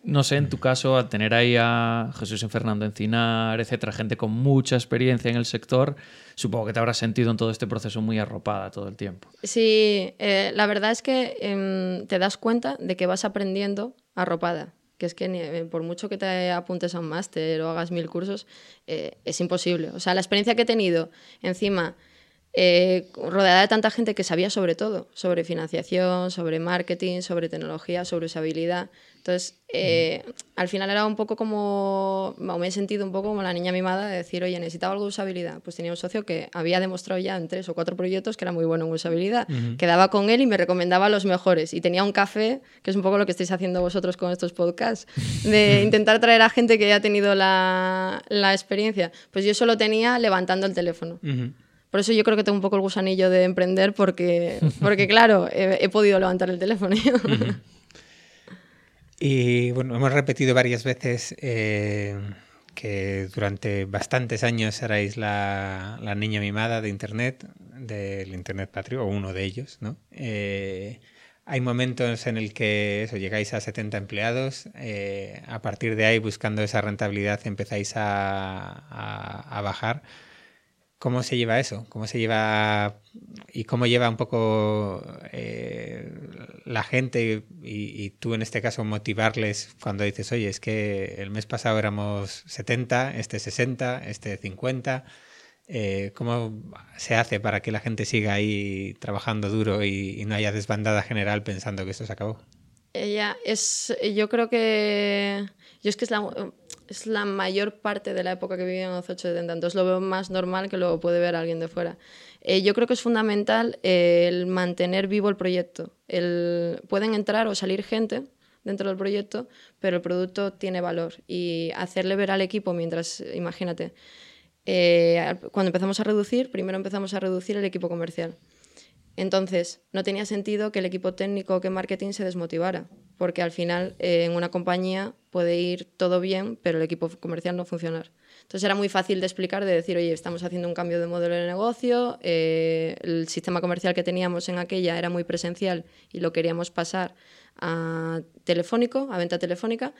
no sé, en tu caso, al tener ahí a Jesús y Fernando Encinar, etcétera, gente con mucha experiencia en el sector, supongo que te habrás sentido en todo este proceso muy arropada todo el tiempo. Sí, eh, la verdad es que eh, te das cuenta de que vas aprendiendo arropada. Que es que eh, por mucho que te apuntes a un máster o hagas mil cursos, eh, es imposible. O sea, la experiencia que he tenido encima eh, rodeada de tanta gente que sabía sobre todo, sobre financiación, sobre marketing, sobre tecnología, sobre usabilidad. Entonces, eh, al final era un poco como, me he sentido un poco como la niña mimada de decir, oye, necesitaba algo de usabilidad. Pues tenía un socio que había demostrado ya en tres o cuatro proyectos que era muy bueno en usabilidad. Quedaba con él y me recomendaba los mejores. Y tenía un café, que es un poco lo que estáis haciendo vosotros con estos podcasts, de intentar traer a gente que ya ha tenido la, la experiencia. Pues yo solo tenía levantando el teléfono. Por eso yo creo que tengo un poco el gusanillo de emprender, porque, porque claro, he, podido levantar el teléfono. Y bueno, hemos repetido varias veces eh, que durante bastantes años erais la, niña mimada de Internet, del Internet Patrio, o uno de ellos, ¿no? Eh, hay momentos en el que llegáis a 70 empleados, eh, a partir de ahí, buscando esa rentabilidad, empezáis a bajar. ¿Cómo se lleva eso? ¿Cómo se lleva y cómo lleva un poco eh, la gente y, tú en este caso motivarles cuando dices, oye, es que el mes pasado éramos 70, este 60, este 50? Eh, ¿Cómo se hace para que la gente siga ahí trabajando duro y, y no haya desbandada general pensando que esto se acabó? Ella es, yo creo que, yo es que es la, es la mayor parte de la época que viví en 870, entonces lo veo más normal que lo puede ver alguien de fuera. Eh, yo creo que es fundamental el mantener vivo el proyecto. El, pueden entrar o salir gente dentro del proyecto, pero el producto tiene valor y hacerle ver al equipo mientras, imagínate, eh, cuando empezamos a reducir, primero empezamos a reducir el equipo comercial. Entonces, no tenía sentido que el equipo técnico que marketing se desmotivara, porque al final eh, en una compañía puede ir todo bien, pero el equipo comercial no funcionar. Entonces era muy fácil de explicar, de decir, oye, estamos haciendo un cambio de modelo de negocio, eh, el sistema comercial que teníamos en aquella era muy presencial y lo queríamos pasar a telefónico, a venta telefónica,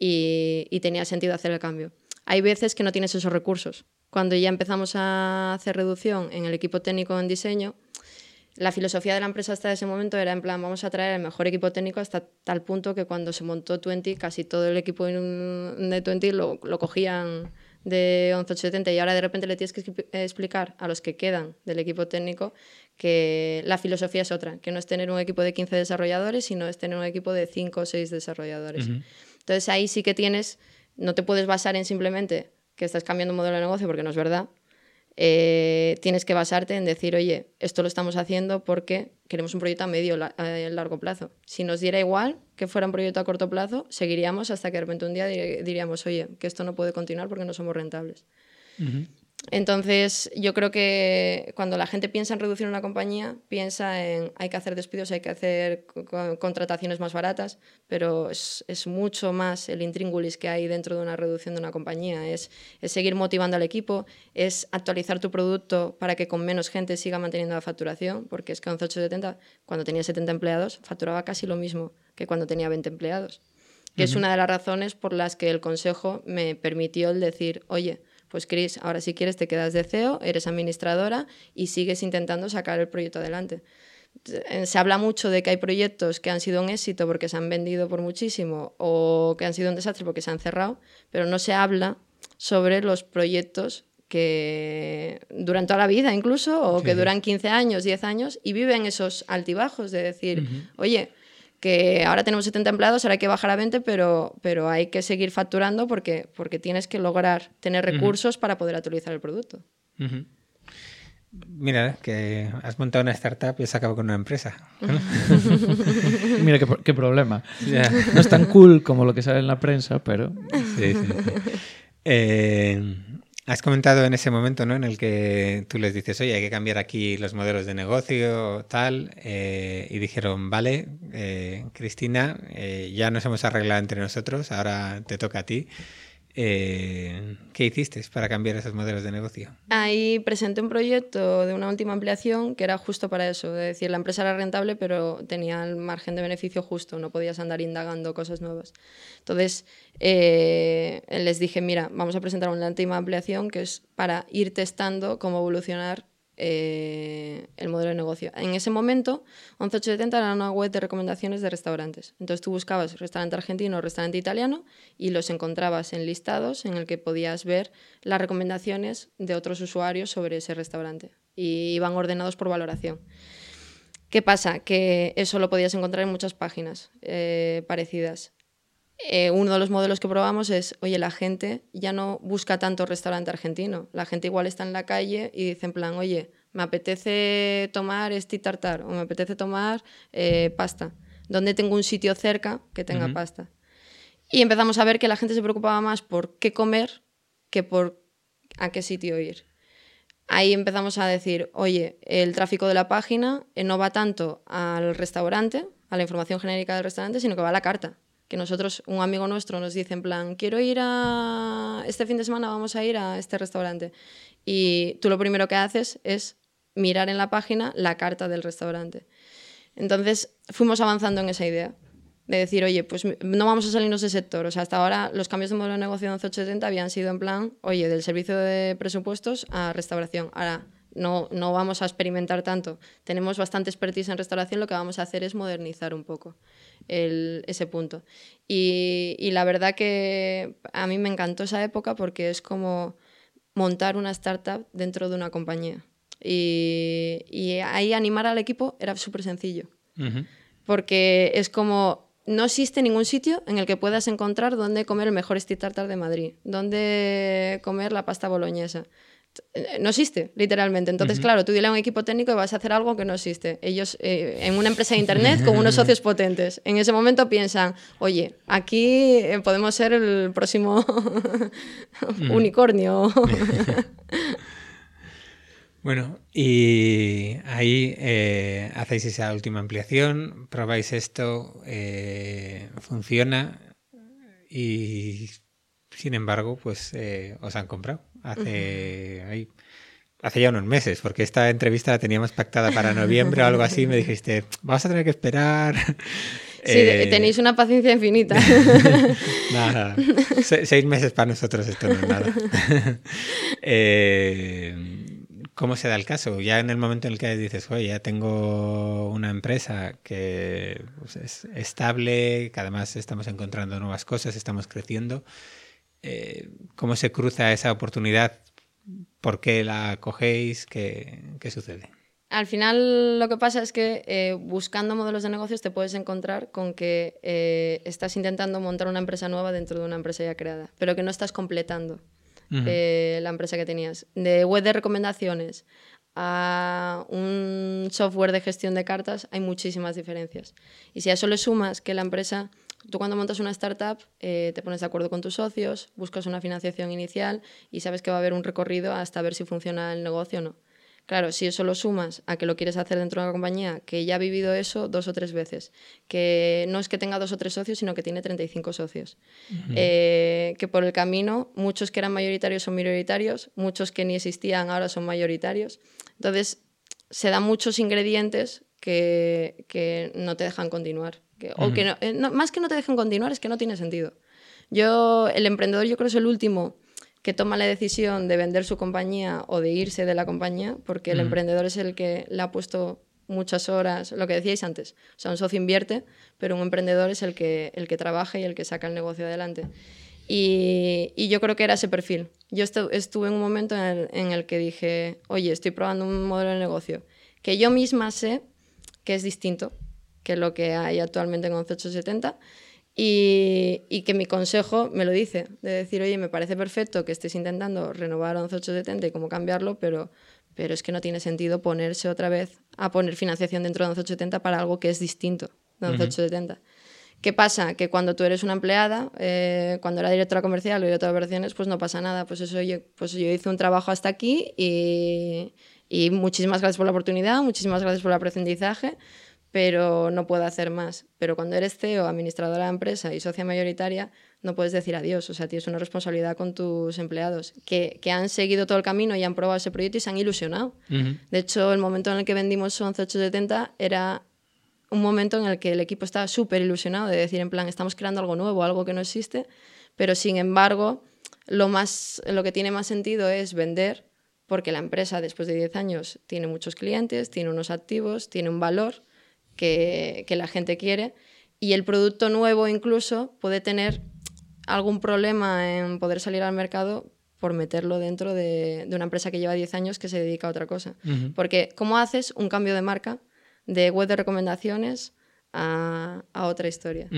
y, y tenía sentido hacer el cambio. Hay veces que no tienes esos recursos. Cuando ya empezamos a hacer reducción en el equipo técnico en diseño, la filosofía de la empresa hasta ese momento era en plan, vamos a traer el mejor equipo técnico hasta tal punto que cuando se montó Twenty, casi todo el equipo de Twenty lo, lo cogían de 1170 y ahora de repente le tienes que explicar a los que quedan del equipo técnico que la filosofía es otra, que no es tener un equipo de 15 desarrolladores, sino es tener un equipo de 5 o 6 desarrolladores. Entonces ahí sí que tienes, no te puedes basar en simplemente que estás cambiando un modelo de negocio porque no es verdad, eh, tienes que basarte en decir, oye, esto lo estamos haciendo porque queremos un proyecto a medio y eh, largo plazo. Si nos diera igual que fuera un proyecto a corto plazo, seguiríamos hasta que de repente un día diríamos, oye, que esto no puede continuar porque no somos rentables. Entonces, yo creo que cuando la gente piensa en reducir una compañía, piensa en hay que hacer despidos, hay que hacer contrataciones más baratas, pero es, es mucho más el intríngulis que hay dentro de una reducción de una compañía. Es, es, seguir motivando al equipo, es actualizar tu producto para que con menos gente siga manteniendo la facturación, porque es que 1170, cuando tenía 70 empleados, facturaba casi lo mismo que cuando tenía 20 empleados. Que es una de las razones por las que el consejo me permitió el decir, oye, pues Cris, ahora si quieres te quedas de CEO, eres administradora y sigues intentando sacar el proyecto adelante. Eh, se habla mucho de que hay proyectos que han sido un éxito porque se han vendido por muchísimo o que han sido un desastre porque se han cerrado, pero no se habla sobre los proyectos que duran toda la vida incluso o que duran 15 años, 10 años y viven esos altibajos de decir, oye, que ahora tenemos 70 empleados, ahora hay que bajar a 20, pero, pero hay que seguir facturando porque, porque tienes que lograr tener recursos para poder actualizar el producto. Mira, que has montado una startup y has acabado con una empresa. Mira qué, problema. No es tan cool como lo que sale en la prensa, pero... Sí, sí. Eh, Has comentado en ese momento, ¿no? En el que tú les dices, oye, hay que cambiar aquí los modelos de negocio, tal, eh, y dijeron, vale, eh, Cristina, eh, ya nos hemos arreglado entre nosotros, ahora te toca a ti. Eh, ¿Qué hiciste para cambiar esos modelos de negocio? Ahí presenté un proyecto de una última ampliación que era justo para eso, es decir, la empresa era rentable pero tenía el margen de beneficio justo, no podías andar indagando cosas nuevas. Entonces eh, les dije, mira, vamos a presentar una última ampliación que es para ir testando cómo evolucionar eh, el modelo de negocio. En ese momento, 11870 era una web de recomendaciones de restaurantes. Entonces tú buscabas restaurante argentino o restaurante italiano y los encontrabas en listados en el que podías ver las recomendaciones de otros usuarios sobre ese restaurante y iban ordenados por valoración. ¿Qué pasa? Que eso lo podías encontrar en muchas páginas eh, parecidas. Eh, uno de los modelos que probamos es, oye, la gente ya no busca tanto restaurante argentino. La gente igual está en la calle y dice en plan, oye, me apetece tomar este tartar o me apetece tomar eh, pasta. ¿Dónde tengo un sitio cerca que tenga pasta? Y empezamos a ver que la gente se preocupaba más por qué comer que por a qué sitio ir. Ahí empezamos a decir, oye, el tráfico de la página eh, no va tanto al restaurante, a la información genérica del restaurante, sino que va a la carta que nosotros, un amigo nuestro nos dice en plan, quiero ir a, este fin de semana vamos a ir a este restaurante. Y tú lo primero que haces es mirar en la página la carta del restaurante. Entonces fuimos avanzando en esa idea de decir, oye, pues no vamos a salirnos de sector. O sea, hasta ahora los cambios de modelo de negocio de 1180 habían sido en plan, oye, del servicio de presupuestos a restauración. Ahora, no, no vamos a experimentar tanto. Tenemos bastante expertise en restauración, lo que vamos a hacer es modernizar un poco ese punto. Y, y, la verdad que a mí me encantó esa época porque es como montar una startup dentro de una compañía. Y, y ahí animar al equipo era súper sencillo. Porque es como no existe ningún sitio en el que puedas encontrar dónde comer el mejor street tartar de Madrid, dónde comer la pasta boloñesa. Eh, no existe, literalmente. Entonces, claro, tú dile a un equipo técnico y vas a hacer algo que no existe. Ellos, eh, en una empresa de Internet, con unos socios potentes, en ese momento piensan, oye, aquí eh, podemos ser el próximo unicornio. bueno, y ahí hacéis esa última ampliación, probáis esto, funciona y sin embargo, pues os han comprado hace, hace ya unos meses, porque esta entrevista la teníamos pactada para noviembre o algo así, me dijiste, vas a tener que esperar. Sí, eh, tenéis una paciencia infinita. nada, seis meses para nosotros esto no es nada. Eh, ¿Cómo se da el caso? Ya en el momento en el que dices, oye, ya tengo una empresa que pues, es estable, que además estamos encontrando nuevas cosas, estamos creciendo. Eh, cómo se cruza esa oportunidad, por qué la cogéis, qué, sucede. Al final lo que pasa es que eh, buscando modelos de negocios te puedes encontrar con que eh, estás intentando montar una empresa nueva dentro de una empresa ya creada, pero que no estás completando la empresa que tenías. De web de recomendaciones a un software de gestión de cartas hay muchísimas diferencias. Y si a eso le sumas que la empresa Tú cuando montas una startup eh, te pones de acuerdo con tus socios, buscas una financiación inicial y sabes que va a haber un recorrido hasta ver si funciona el negocio o no. Claro, si eso lo sumas a que lo quieres hacer dentro de una compañía que ya ha vivido eso dos o tres veces, que no es que tenga dos o tres socios, sino que tiene 35 socios, eh, que por el camino muchos que eran mayoritarios son minoritarios, muchos que ni existían ahora son mayoritarios. Entonces, se dan muchos ingredientes que, que no te dejan continuar o que eh, no, más que no te dejen continuar, es que no tiene sentido. Yo, el emprendedor, yo creo es el último que toma la decisión de vender su compañía o de irse de la compañía, porque el emprendedor es el que le ha puesto muchas horas, lo que decíais antes. O sea, un socio invierte, pero un emprendedor es el que, el que trabaja y el que saca el negocio adelante. Y, y yo creo que era ese perfil. Yo estuve en un momento en el, en el, que dije, oye, estoy probando un modelo de negocio que yo misma sé que es distinto, que es lo que hay actualmente con 11870. Y, y, que mi consejo me lo dice, de decir, oye, me parece perfecto que estés intentando renovar 11870 y cómo cambiarlo, pero, pero es que no tiene sentido ponerse otra vez a poner financiación dentro de 11870 para algo que es distinto de 11870. ¿Qué pasa? Que cuando tú eres una empleada, eh, cuando era directora comercial o directora de operaciones, pues no pasa nada. Pues eso yo, pues yo hice un trabajo hasta aquí y, y muchísimas gracias por la oportunidad, muchísimas gracias por el aprendizaje pero no puedo hacer más. Pero cuando eres CEO, administradora de la empresa y socia mayoritaria, no puedes decir adiós. O sea, tienes una responsabilidad con tus empleados que, que han seguido todo el camino y han probado ese proyecto y se han ilusionado. De hecho, el momento en el que vendimos 11870 era un momento en el que el equipo estaba súper ilusionado de decir, en plan, estamos creando algo nuevo, algo que no existe, pero sin embargo, lo, más, lo que tiene más sentido es vender porque la empresa después de 10 años tiene muchos clientes, tiene unos activos, tiene un valor que, la gente quiere y el producto nuevo incluso puede tener algún problema en poder salir al mercado por meterlo dentro de, una empresa que lleva 10 años que se dedica a otra cosa. Porque ¿cómo haces un cambio de marca de web de recomendaciones a, otra historia?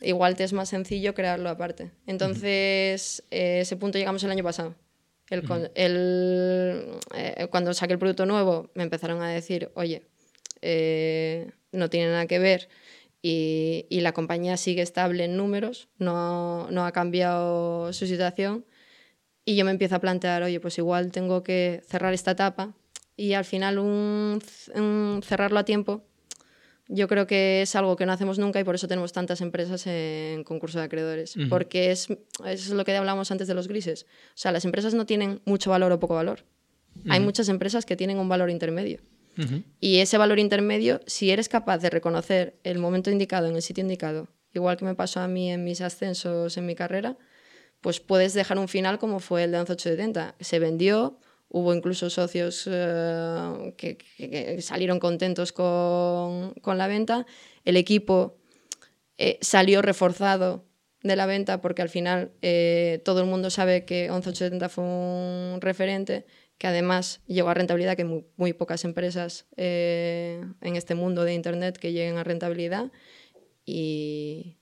Igual te es más sencillo crearlo aparte. Entonces, eh, ese punto llegamos el año pasado. El, eh, cuando saqué el producto nuevo, me empezaron a decir, oye, eh, no tiene nada que ver y, la compañía sigue estable en números, no, no ha cambiado su situación y yo me empiezo a plantear, oye, pues igual tengo que cerrar esta etapa y al final un, cerrarlo a tiempo yo creo que es algo que no hacemos nunca y por eso tenemos tantas empresas en concurso de acreedores. Porque es, es lo que hablamos antes de los grises. O sea, las empresas no tienen mucho valor o poco valor. Hay muchas empresas que tienen un valor intermedio. Y ese valor intermedio, si eres capaz de reconocer el momento indicado en el sitio indicado, igual que me pasó a mí en mis ascensos en mi carrera, pues puedes dejar un final como fue el de 11870. Se vendió, hubo incluso socios eh, que, salieron contentos con, la venta, el equipo eh, salió reforzado de la venta porque al final eh, todo el mundo sabe que 11870 fue un referente que además llegó a rentabilidad, que muy, muy pocas empresas eh, en este mundo de Internet que lleguen a rentabilidad. y,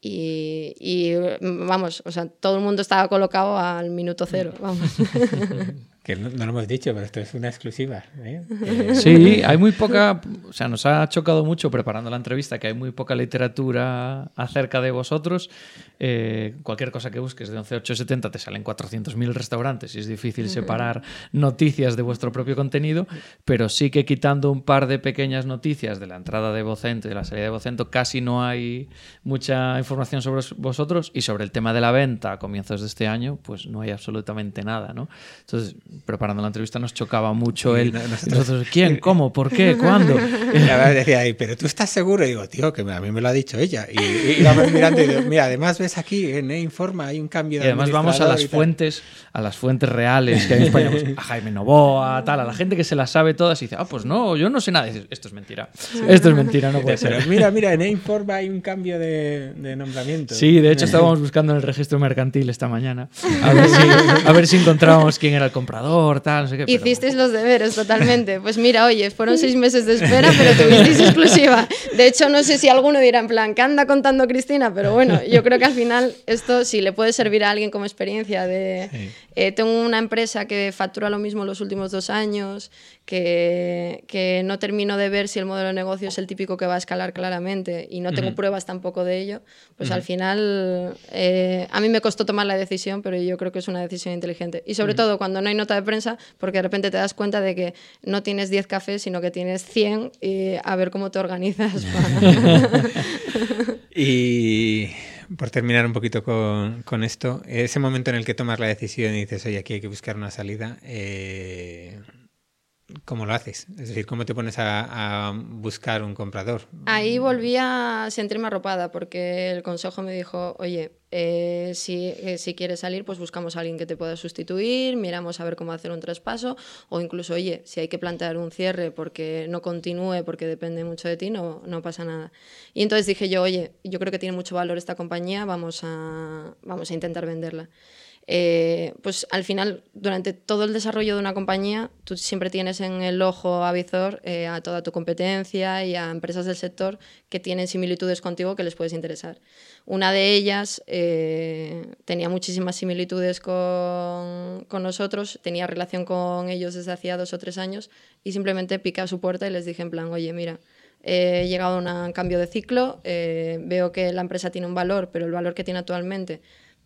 y, y, vamos, o sea, todo el mundo estaba colocado al minuto cero, vamos. Que no, lo hemos dicho, pero esto es una exclusiva. ¿eh? Sí, hay muy poca, o sea, nos ha chocado mucho preparando la entrevista que hay muy poca literatura acerca de vosotros. Eh, cualquier cosa que busques de 11870 te salen 400.000 restaurantes y es difícil separar noticias de vuestro propio contenido, pero sí que quitando un par de pequeñas noticias de la entrada de Vocento y de la salida de Vocento, casi no hay mucha información sobre vosotros y sobre el tema de la venta a comienzos de este año, pues no hay absolutamente nada, ¿no? Entonces, preparando la entrevista nos chocaba mucho el nosotros... ¿quién? ¿Cómo? ¿Por qué? ¿Cuándo? Y decía, pero tú estás seguro? Y digo, tío, que a mí me lo ha dicho ella. Y, y vamos mirando y digo, mira, además ves aquí en Informa hay un cambio de Y además vamos a las fuentes, a las fuentes reales que hay en España, pues, a Jaime Novoa, tal, a la gente que se las sabe todas y dice, ah, pues no, yo no sé nada. esto es mentira. Esto es mentira, no puede ser. mira, mira, en Informa hay un cambio de, nombramiento. Sí, de hecho estábamos buscando en el registro mercantil esta mañana a ver si, a ver si encontrábamos quién era el comprador tal, no sé qué. Hicisteis los deberes totalmente. Pues mira, oye, fueron seis meses de espera, pero tuvisteis exclusiva. De hecho, no sé si alguno dirá en plan, ¿qué anda contando Cristina? Pero bueno, yo creo que al final esto sí le puede servir a alguien como experiencia de... Eh, tengo una empresa que factura lo mismo los últimos dos años, que, que, no termino de ver si el modelo de negocio es el típico que va a escalar claramente y no tengo pruebas tampoco de ello, pues al final eh, a mí me costó tomar la decisión, pero yo creo que es una decisión inteligente. Y sobre todo cuando no hay nota de prensa, porque de repente te das cuenta de que no tienes 10 cafés, sino que tienes 100 y a ver cómo te organizas. y por terminar un poquito con, con, esto, ese momento en el que tomas la decisión y dices, oye, aquí hay que buscar una salida, eh, ¿Cómo lo haces? Es decir, ¿cómo te pones a, buscar un comprador? Ahí volví a sentirme arropada porque el consejo me dijo, oye, eh, si, eh, si, quieres salir, pues buscamos a alguien que te pueda sustituir, miramos a ver cómo hacer un traspaso o incluso, oye, si hay que plantear un cierre porque no continúe, porque depende mucho de ti, no, no pasa nada. Y entonces dije yo, oye, yo creo que tiene mucho valor esta compañía, vamos a, vamos a intentar venderla. Eh, pues al final, durante todo el desarrollo de una compañía, tú siempre tienes en el ojo avizor eh, a toda tu competencia y a empresas del sector que tienen similitudes contigo que les puedes interesar. Una de ellas eh, tenía muchísimas similitudes con, con, nosotros, tenía relación con ellos desde hacía dos o tres años y simplemente piqué a su puerta y les dije en plan, oye, mira, he llegado a un cambio de ciclo, veo que la empresa tiene un valor, pero el valor que tiene actualmente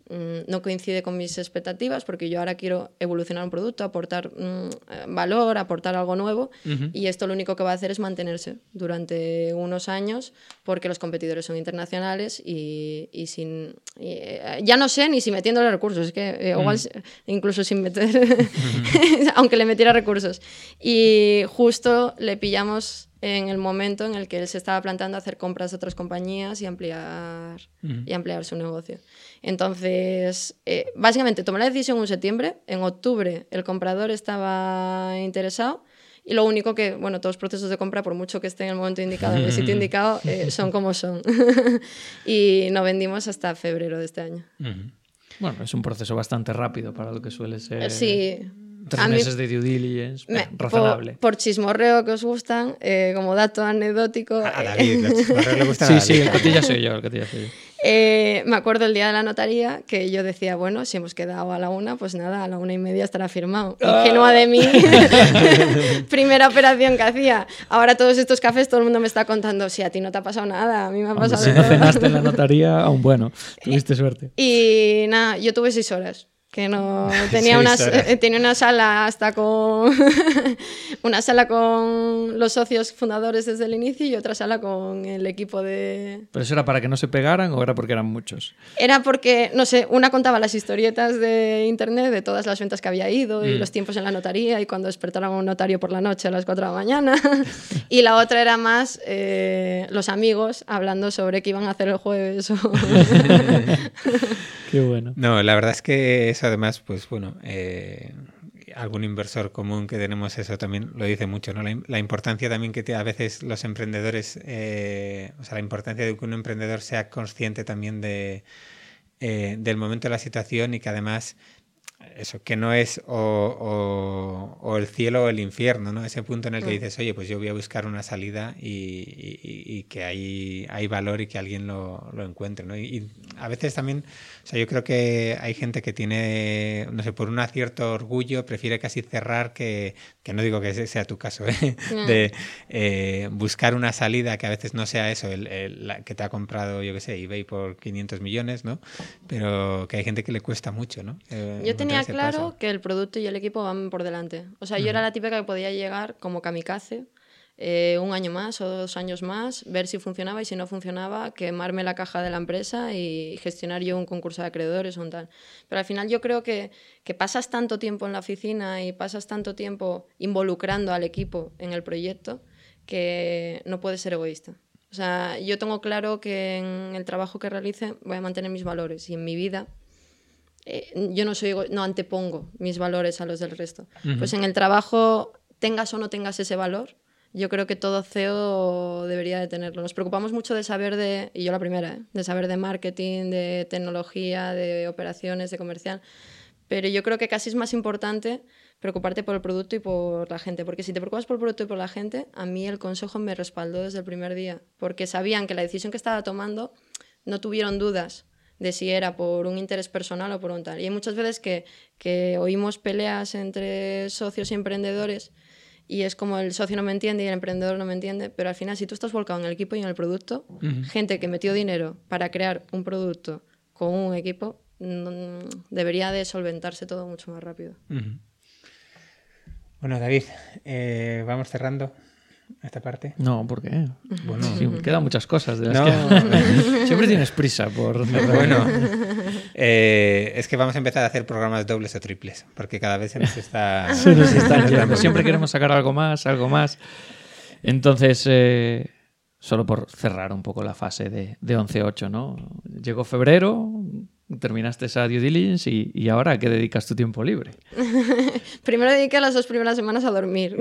no coincide con mis expectativas porque yo ahora quiero evolucionar un producto, aportar mm, valor, aportar algo nuevo y esto lo único que va a hacer es mantenerse durante unos años porque los competidores son internacionales y, sin... Eh, ya no sé ni si metiéndole recursos, es que eh, igual incluso sin meter, aunque le metiera recursos. Y justo le pillamos en el momento en el que él se estaba planteando hacer compras de otras compañías y ampliar, y ampliar su negocio. Entonces, eh, básicamente tomé la decisión en septiembre, en octubre el comprador estaba interesado y lo único que, bueno, todos los procesos de compra, por mucho que estén en el momento indicado, en el sitio indicado, eh, son como son. y no vendimos hasta febrero de este año. Bueno, es un proceso bastante rápido para lo que suele ser. Sí, Tres meses de due diligence, razonable. Por, chismorreo que os gustan, eh, como dato anecdótico. A, David, le gusta Sí, sí, el cotilla soy yo, el cotilla soy yo. Eh, me acuerdo el día de la notaría que yo decía, bueno, si hemos quedado a la una, pues nada, a la una y media estará firmado. Ingenua de mí, primera operación que hacía. Ahora todos estos cafés, todo el mundo me está contando, si a ti no te ha pasado nada, a mí me ha pasado Si no cenaste en la notaría, aún bueno, tuviste suerte. Y nada, yo tuve seis horas que no tenía una, eh, tenía una sala hasta con una sala con los socios fundadores desde el inicio y otra sala con el equipo de pero eso era para que no se pegaran o era porque eran muchos era porque no sé una contaba las historietas de internet de todas las ventas que había ido y mm. los tiempos en la notaría y cuando despertaron a un notario por la noche a las 4 de la mañana. Y la otra era más eh, los amigos hablando sobre qué iban a hacer el jueves qué bueno. No la verdad es que eso además, pues bueno, eh, algún inversor común que tenemos eso también lo dice mucho, ¿no? La, importancia también que a veces los emprendedores, eh, o sea, la importancia de que un emprendedor sea consciente también de, eh, del momento de la situación y que además eso, que no es o, el cielo o el infierno, ¿no? Ese punto en el que mm. dices, oye, pues yo voy a buscar una salida y, que hay, hay valor y que alguien lo, lo encuentre, ¿no? Y, a veces también, o sea, yo creo que hay gente que tiene, no sé, por un cierto orgullo, prefiere casi cerrar que, que no digo que ese sea tu caso, ¿eh? De eh, buscar una salida que a veces no sea eso, el, el, que te ha comprado, yo qué sé, eBay por 500 millones, ¿no? Pero que hay gente que le cuesta mucho, ¿no? Eh, yo tenía claro que el producto y el equipo van por delante. O sea, yo era la típica que podía llegar como kamikaze. Eh, un año más o dos años más, ver si funcionaba y si no funcionaba, quemarme la caja de la empresa y gestionar yo un concurso de acreedores o un tal. Pero al final yo creo que, que pasas tanto tiempo en la oficina y pasas tanto tiempo involucrando al equipo en el proyecto que no puedes ser egoísta. O sea, yo tengo claro que en el trabajo que realice voy a mantener mis valores y en mi vida eh, yo no soy no antepongo mis valores a los del resto. Pues en el trabajo, tengas o no tengas ese valor, yo creo que todo CEO debería de tenerlo. Nos preocupamos mucho de saber de, y yo la primera, ¿eh? de saber de marketing, de tecnología, de operaciones, de comercial, pero yo creo que casi es más importante preocuparte por el producto y por la gente, porque si te preocupas por el producto y por la gente, a mí el consejo me respaldó desde el primer día, porque sabían que la decisión que estaba tomando no tuvieron dudas de si era por un interés personal o por un tal. Y hay muchas veces que, que oímos peleas entre socios y emprendedores y es como el socio no me entiende y el emprendedor no me entiende, pero al final si tú estás volcado en el equipo y en el producto, gente que metió dinero para crear un producto con un equipo, debería de solventarse todo mucho más rápido. Bueno, David, eh, vamos cerrando esta parte? No, ¿por qué? Bueno, quedan muchas cosas de las que... Siempre tienes prisa por... Bueno, eh, es que vamos a empezar a hacer programas dobles o triples, porque cada vez se nos está... Siempre queremos sacar algo más, algo más. Entonces, eh, solo por cerrar un poco la fase de, de 11-8, ¿no? Llegó febrero, terminaste esa due diligence y, y, ahora ¿a qué dedicas tu tiempo libre? Primero dediqué las dos primeras semanas a dormir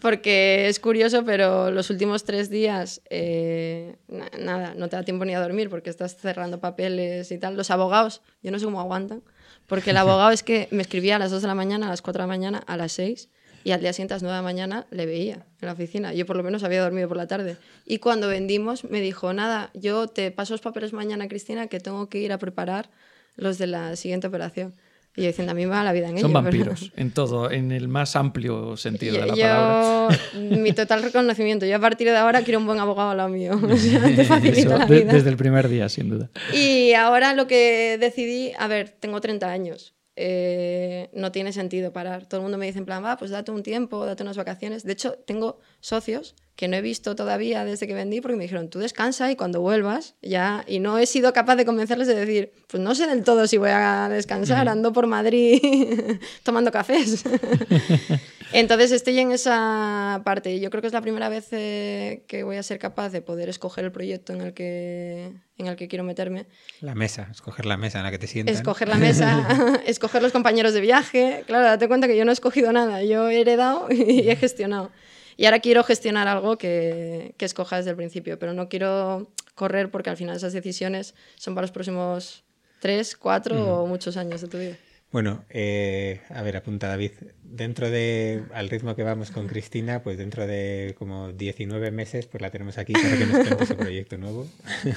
porque es curioso, pero los últimos tres días, eh, nada, no te da tiempo ni a dormir porque estás cerrando papeles y tal. Los abogados, yo no sé cómo aguantan, porque el abogado es que me escribía a las 2 de la mañana, a las 4 de la mañana, a las 6 y al día siguiente a las 9 de la mañana le veía en la oficina. Yo por lo menos había dormido por la tarde. Y cuando vendimos me dijo, nada, yo te paso los papeles mañana, Cristina, que tengo que ir a preparar los de la siguiente operación. Y yo diciendo, a mí me va la vida en Son vampiros, en todo, en el más amplio sentido de la yo, palabra. Mi total reconocimiento. Yo a partir de ahora quiero un buen abogado al lado mío. O sea, te facilita la vida. Desde el primer día, sin duda. Y ahora lo que decidí, a ver, tengo 30 años. Eh, no tiene sentido parar. Todo el mundo me dice en plan, va, pues date un tiempo, date unas vacaciones. De hecho, tengo socios que no he visto todavía desde que vendí porque me dijeron, tú descansa y cuando vuelvas ya... Y no he sido capaz de convencerles de decir, pues no sé del todo si voy a descansar, ando por Madrid tomando cafés. Entonces estoy en esa parte y yo creo que es la primera vez eh, que voy a ser capaz de poder escoger el proyecto en el que, en el que quiero meterme. La mesa, escoger la mesa en la que te sientas. Escoger la mesa, escoger los compañeros de viaje. Claro, date cuenta que yo no he escogido nada, yo he heredado y he gestionado. Y ahora quiero gestionar algo que, que escoja desde el principio, pero no quiero correr porque al final esas decisiones son para los próximos tres, cuatro o muchos años de tu vida. Bueno, eh, a ver, apunta David. Dentro de, al ritmo que vamos con Cristina, pues dentro de como 19 meses, pues la tenemos aquí para que nos cuente su proyecto nuevo.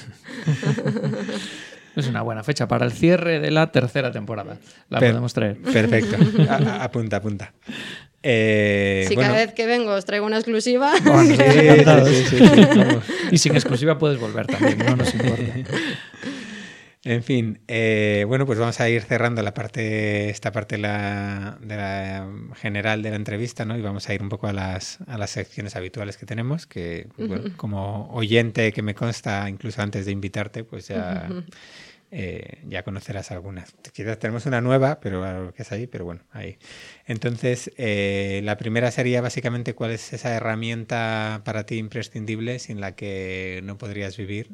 Es una buena fecha para el cierre de la tercera temporada. La podemos traer. Perfecto. apunta, apunta. Eh, si cada vez que vengo os traigo una exclusiva. y sin exclusiva puedes volver también, no nos importa. En fin, eh, bueno, pues vamos a ir cerrando la parte, esta parte de la, de la, general de la entrevista, ¿no? Y vamos a ir un poco a las, a las secciones habituales que tenemos, que bueno, como oyente que me consta, incluso antes de invitarte, pues ya, eh, ya conocerás algunas. Quizás tenemos una nueva, pero que es ahí, pero bueno, ahí. Entonces, eh, la primera sería básicamente cuál es esa herramienta para ti imprescindible sin la que no podrías vivir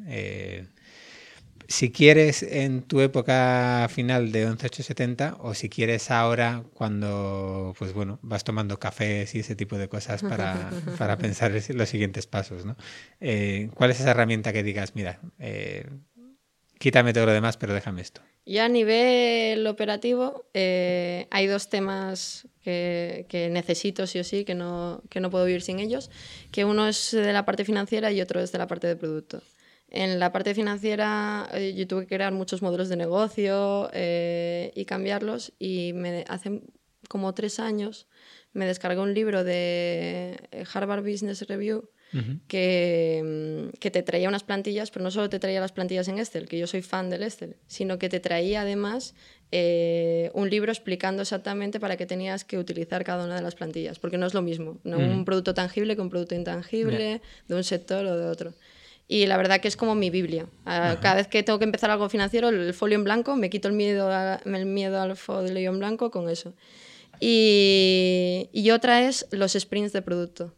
si quieres en tu época final de 11870 o si quieres ahora cuando pues bueno vas tomando cafés y ese tipo de cosas para, para pensar los siguientes pasos ¿no? Eh, ¿cuál es esa herramienta que digas mira eh, quítame todo lo demás, pero déjame esto. Y a nivel operativo, eh, hay dos temas que, que, necesito sí o sí, que no, que no puedo vivir sin ellos, que uno es de la parte financiera y otro es de la parte de producto. En la parte financiera eh, yo tuve que crear muchos modelos de negocio eh, y cambiarlos y me, hace como tres años me descargué un libro de Harvard Business Review que, mm, que, te traía unas plantillas, pero no solo te traía las plantillas en Excel, que yo soy fan del Excel, sino que te traía además eh, un libro explicando exactamente para qué tenías que utilizar cada una de las plantillas, porque no es lo mismo, no un producto tangible que un producto intangible, de un sector o de otro. Y la verdad que es como mi Biblia. Cada vez que tengo que empezar algo financiero, el folio en blanco, me quito el miedo, el miedo al folio en blanco con eso. Y, y otra es los sprints de producto.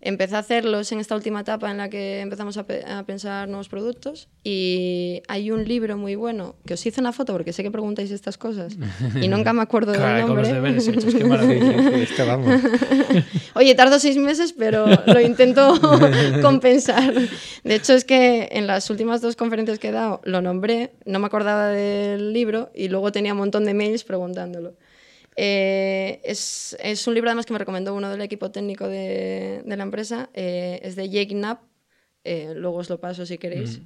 Empecé a hacerlos en esta última etapa en la que empezamos a, pensar nuevos productos y hay un libro muy bueno que os hice una foto porque sé que preguntáis estas cosas y nunca me acuerdo del nombre. Oye, tardo seis meses, pero lo intento compensar. De hecho, es que en las últimas dos conferencias que he dado lo nombré, no me acordaba del libro y luego tenía un montón de mails preguntándolo. Eh, es, es, un libro además que me recomendó uno del equipo técnico de, de la empresa, eh, es de Jake Knapp, eh, luego os lo paso si queréis. Mm.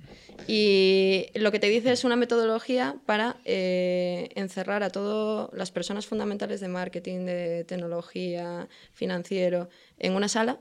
Y lo que te dice es una metodología para encerrar a todas las personas fundamentales de marketing, de tecnología, financiero, en una sala,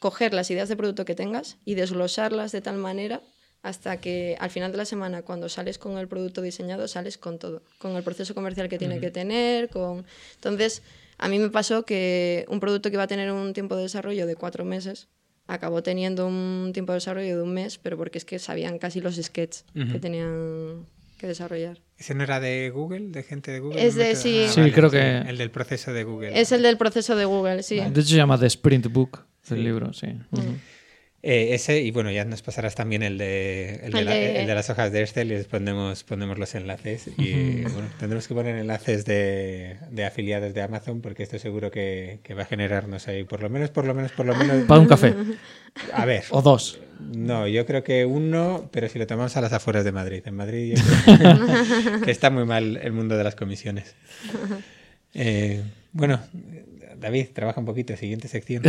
coger las ideas de producto que tengas y desglosarlas de tal manera hasta que al final de la semana, cuando sales con el producto diseñado, sales con todo, con el proceso comercial que tiene que tener, con... Entonces, a mí me pasó que un producto que iba a tener un tiempo de desarrollo de cuatro meses, acabó teniendo un tiempo de desarrollo de un mes, pero porque es que sabían casi los sketches que tenían que desarrollar. ¿Ese no era de Google, de gente de Google? Es de, sí. Ah, sí, creo que... El del proceso de Google. Es el del proceso de Google, sí. De hecho se llama The Sprint Book, el libro, sí. Eh, ese, y bueno, ya nos pasarás también el de, el, de, las hojas de Excel y les ponemos los enlaces. Y bueno, tendremos que poner enlaces de, de, afiliados de Amazon porque esto seguro que, que, va a generarnos ahí, por lo menos, por lo menos, por lo menos. Para un café. A ver. O dos. No, yo creo que uno, pero si lo tomamos a las afueras de Madrid. En Madrid que, está muy mal el mundo de las comisiones. Eh, bueno, David, trabaja un poquito, siguiente sección.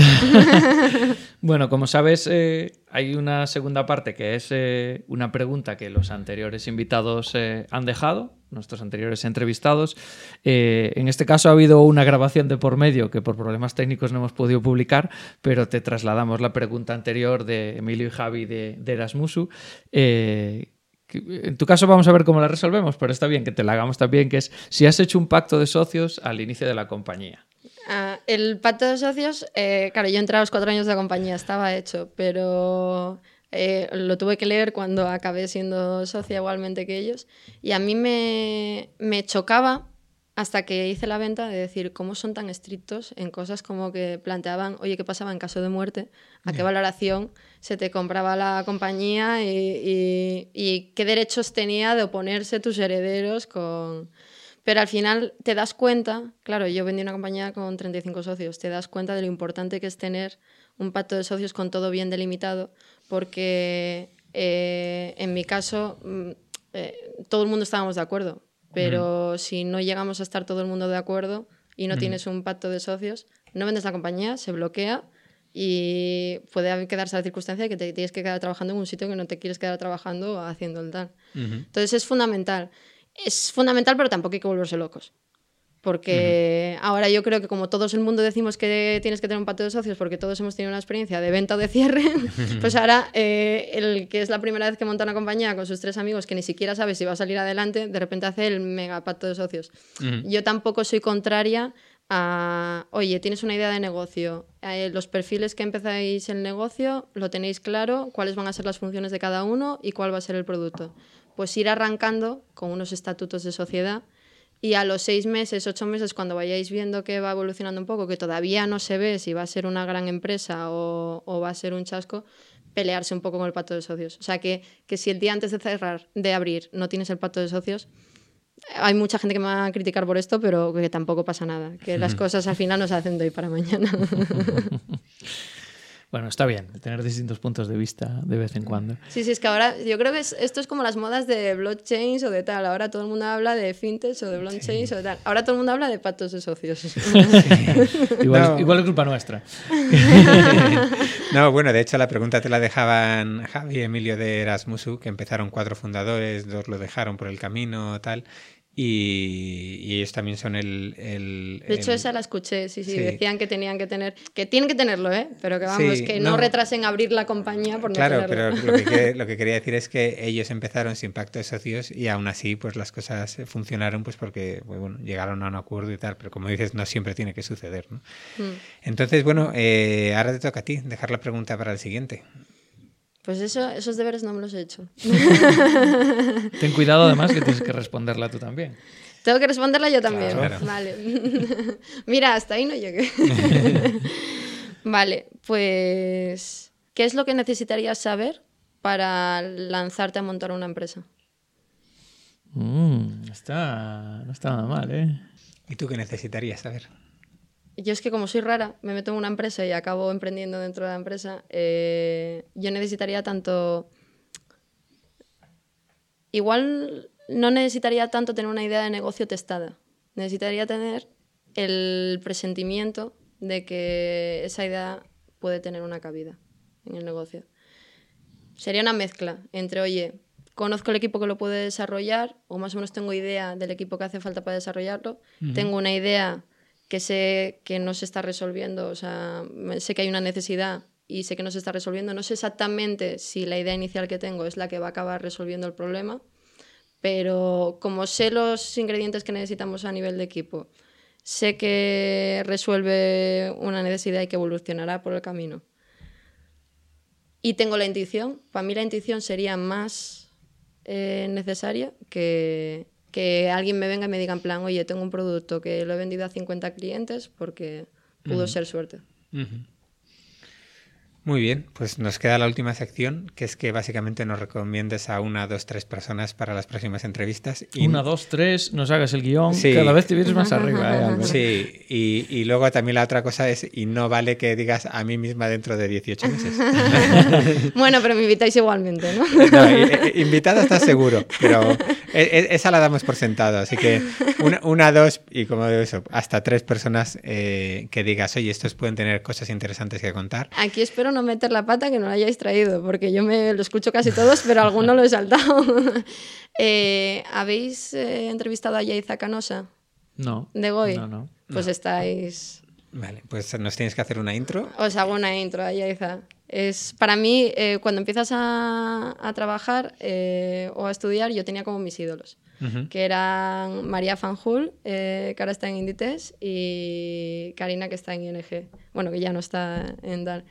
bueno, como sabes, eh, hay una segunda parte que es eh, una pregunta que los anteriores invitados eh, han dejado, nuestros anteriores entrevistados. en este caso ha habido una grabación de por medio que por problemas técnicos no hemos podido publicar, pero te trasladamos la pregunta anterior de Emilio y Javi de, de Erasmusu. En tu caso vamos a ver cómo la resolvemos, pero está bien que te la hagamos también, que es si has hecho un pacto de socios al inicio de la compañía. Ah, el pacto de socios, eh, claro, yo entré a los cuatro años de compañía, estaba hecho, pero eh, lo tuve que leer cuando acabé siendo socia igualmente que ellos. Y a mí me, me chocaba hasta que hice la venta de decir cómo son tan estrictos en cosas como que planteaban, oye, ¿qué pasaba en caso de muerte? ¿A qué valoración se te compraba la compañía y, y, qué derechos tenía de oponerse tus herederos con... Pero al final te das cuenta, claro, yo vendí una compañía con 35 socios, te das cuenta de lo importante que es tener un pacto de socios con todo bien delimitado, porque eh, en mi caso mm, eh, todo el mundo estábamos de acuerdo, pero si no llegamos a estar todo el mundo de acuerdo y no tienes un pacto de socios, no vendes la compañía, se bloquea y puede quedarse la circunstancia de que te tienes que quedar trabajando en un sitio que no te quieres quedar trabajando haciendo el tal. Entonces es fundamental es fundamental, pero tampoco hay que volverse locos. Porque ahora yo creo que como todos el mundo decimos que tienes que tener un pacto de socios porque todos hemos tenido una experiencia de venta o de cierre, pues ahora eh, el que es la primera vez que monta una compañía con sus tres amigos que ni siquiera sabe si va a salir adelante, de repente hace el mega pacto de socios. Yo tampoco soy contraria a, oye, tienes una idea de negocio, eh, los perfiles que empezáis el negocio, lo tenéis claro, cuáles van a ser las funciones de cada uno y cuál va a ser el producto pues ir arrancando con unos estatutos de sociedad y a los seis meses, ocho meses, cuando vayáis viendo que va evolucionando un poco, que todavía no se ve si va a ser una gran empresa o, va a ser un chasco, pelearse un poco con el pacto de socios. O sea, que, que, si el día antes de cerrar, de abrir, no tienes el pacto de socios, hay mucha gente que me va a criticar por esto, pero que tampoco pasa nada, que las cosas al final no se hacen de hoy para mañana. Bueno, está bien tener distintos puntos de vista de vez en cuando. Sí, sí, es que ahora yo creo que esto es como las modas de blockchains o de tal. Ahora todo el mundo habla de fintech o de blockchains o de tal. Ahora todo el mundo habla de patos de socios. igual, igual, es culpa nuestra. no, bueno, de hecho la pregunta te la dejaban Javi y Emilio de Erasmusu, que empezaron cuatro fundadores, dos lo dejaron por el camino, tal. Y, ellos también son el, De hecho, esa la escuché, sí, sí, Decían que tenían que tener. Que tienen que tenerlo, ¿eh? Pero que vamos, que no, retrasen abrir la compañía por no Claro, pero lo que, lo que, quería decir es que ellos empezaron sin pacto de socios y aún así, pues las cosas funcionaron, pues porque pues, bueno, llegaron a un acuerdo y tal. Pero como dices, no siempre tiene que suceder, ¿no? Mm. Entonces, bueno, eh, ahora te toca a ti dejar la pregunta para el siguiente. Pues eso, esos deberes no me los he hecho. Ten cuidado además que tienes que responderla tú también. Tengo que responderla yo también. Vale. Mira, hasta ahí no llegué. vale, pues ¿qué es lo que necesitarías saber para lanzarte a montar una empresa? Mm, está, no está nada mal, ¿eh? ¿Y tú qué necesitarías saber? Yo es que como soy rara, me meto en una empresa y acabo emprendiendo dentro de la empresa, eh, yo necesitaría tanto... Igual no necesitaría tanto tener una idea de negocio testada. Necesitaría tener el presentimiento de que esa idea puede tener una cabida en el negocio. Sería una mezcla entre, oye, conozco el equipo que lo puede desarrollar, o más o menos tengo idea del equipo que hace falta para desarrollarlo, tengo una idea que sé que no se está resolviendo, o sea, sé que hay una necesidad y sé que no se está resolviendo. No sé exactamente si la idea inicial que tengo es la que va a acabar resolviendo el problema, pero como sé los ingredientes que necesitamos a nivel de equipo, sé que resuelve una necesidad y que evolucionará por el camino. Y tengo la intuición, para mí la intuición sería más eh, necesaria que, que alguien me venga y me diga en plan, oye, tengo un producto que lo he vendido a 50 clientes porque pudo ser suerte. Muy bien, pues nos queda la última sección, que es que básicamente nos recomiendes a una, dos, tres personas para las próximas entrevistas. Y... Una, dos, tres, nos hagas el guion, cada vez te vienes más arriba. ¿eh, sí, y, luego también la otra cosa es, y no vale que digas a mí misma dentro de 18 meses. bueno, pero me invitáis igualmente, ¿no? invitada estás seguro, pero e, e, esa la damos por sentado, así que una, dos, y como de eso, hasta tres personas eh, que digas, oye, estos pueden tener cosas interesantes que contar. Aquí espero no meter la pata que no la hayáis traído, porque yo me lo escucho casi todos, pero alguno lo he saltado. Eh, ¿Habéis eh, entrevistado a Yaiza Canosa? No. ¿De Goy? No, no. Pues estáis... Vale, pues nos tienes que hacer una intro. Os hago una intro a Yaiza. Es, para mí, eh, cuando empiezas a, a trabajar o a estudiar, yo tenía como mis ídolos, que eran María Fanjul, que ahora está en Inditex, y Karina, que está en ING. Bueno, que ya no está en DAR.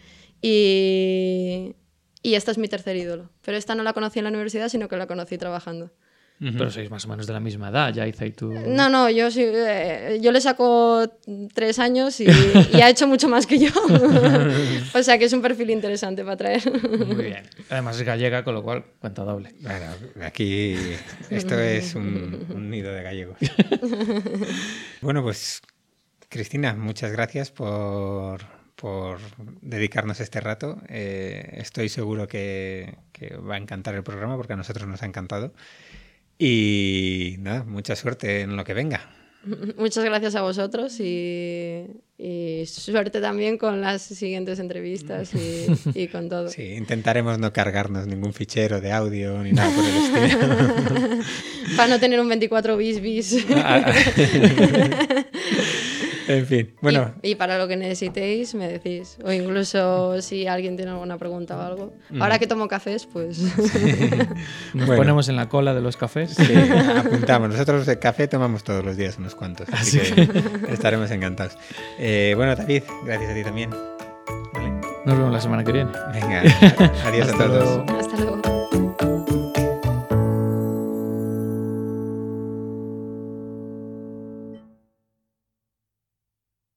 Y, y esta es mi tercer ídolo. Pero esta no la conocí en la universidad, sino que la conocí trabajando. Pero sois más o menos de la misma edad, ya y tú. No, no, yo, sí, eh, yo le saco tres años y, ha hecho mucho más que yo. o sea que es un perfil interesante para traer. Muy bien. Además es gallega, con lo cual cuenta doble. Bueno, aquí esto es un, un nido de gallegos. bueno, pues Cristina, muchas gracias por por dedicarnos este rato. Eh, estoy seguro que, va a encantar el programa porque a nosotros nos ha encantado. Y nada, mucha suerte en lo que venga. Muchas gracias a vosotros y, suerte también con las siguientes entrevistas y, con todo. Sí, intentaremos no cargarnos ningún fichero de audio ni nada por el estilo. Para no tener un 24 bis bis. Ah, ah. En fin, bueno. Y, para lo que necesitéis, me decís. O incluso si alguien tiene alguna pregunta o algo. Ahora que tomo cafés, pues. Nos ponemos en la cola de los cafés. Sí, apuntamos. Nosotros el café tomamos todos los días unos cuantos. Así, que, estaremos encantados. Eh, bueno, David, gracias a ti también. Nos vemos la semana que viene. Venga, adiós a todos. Hasta luego.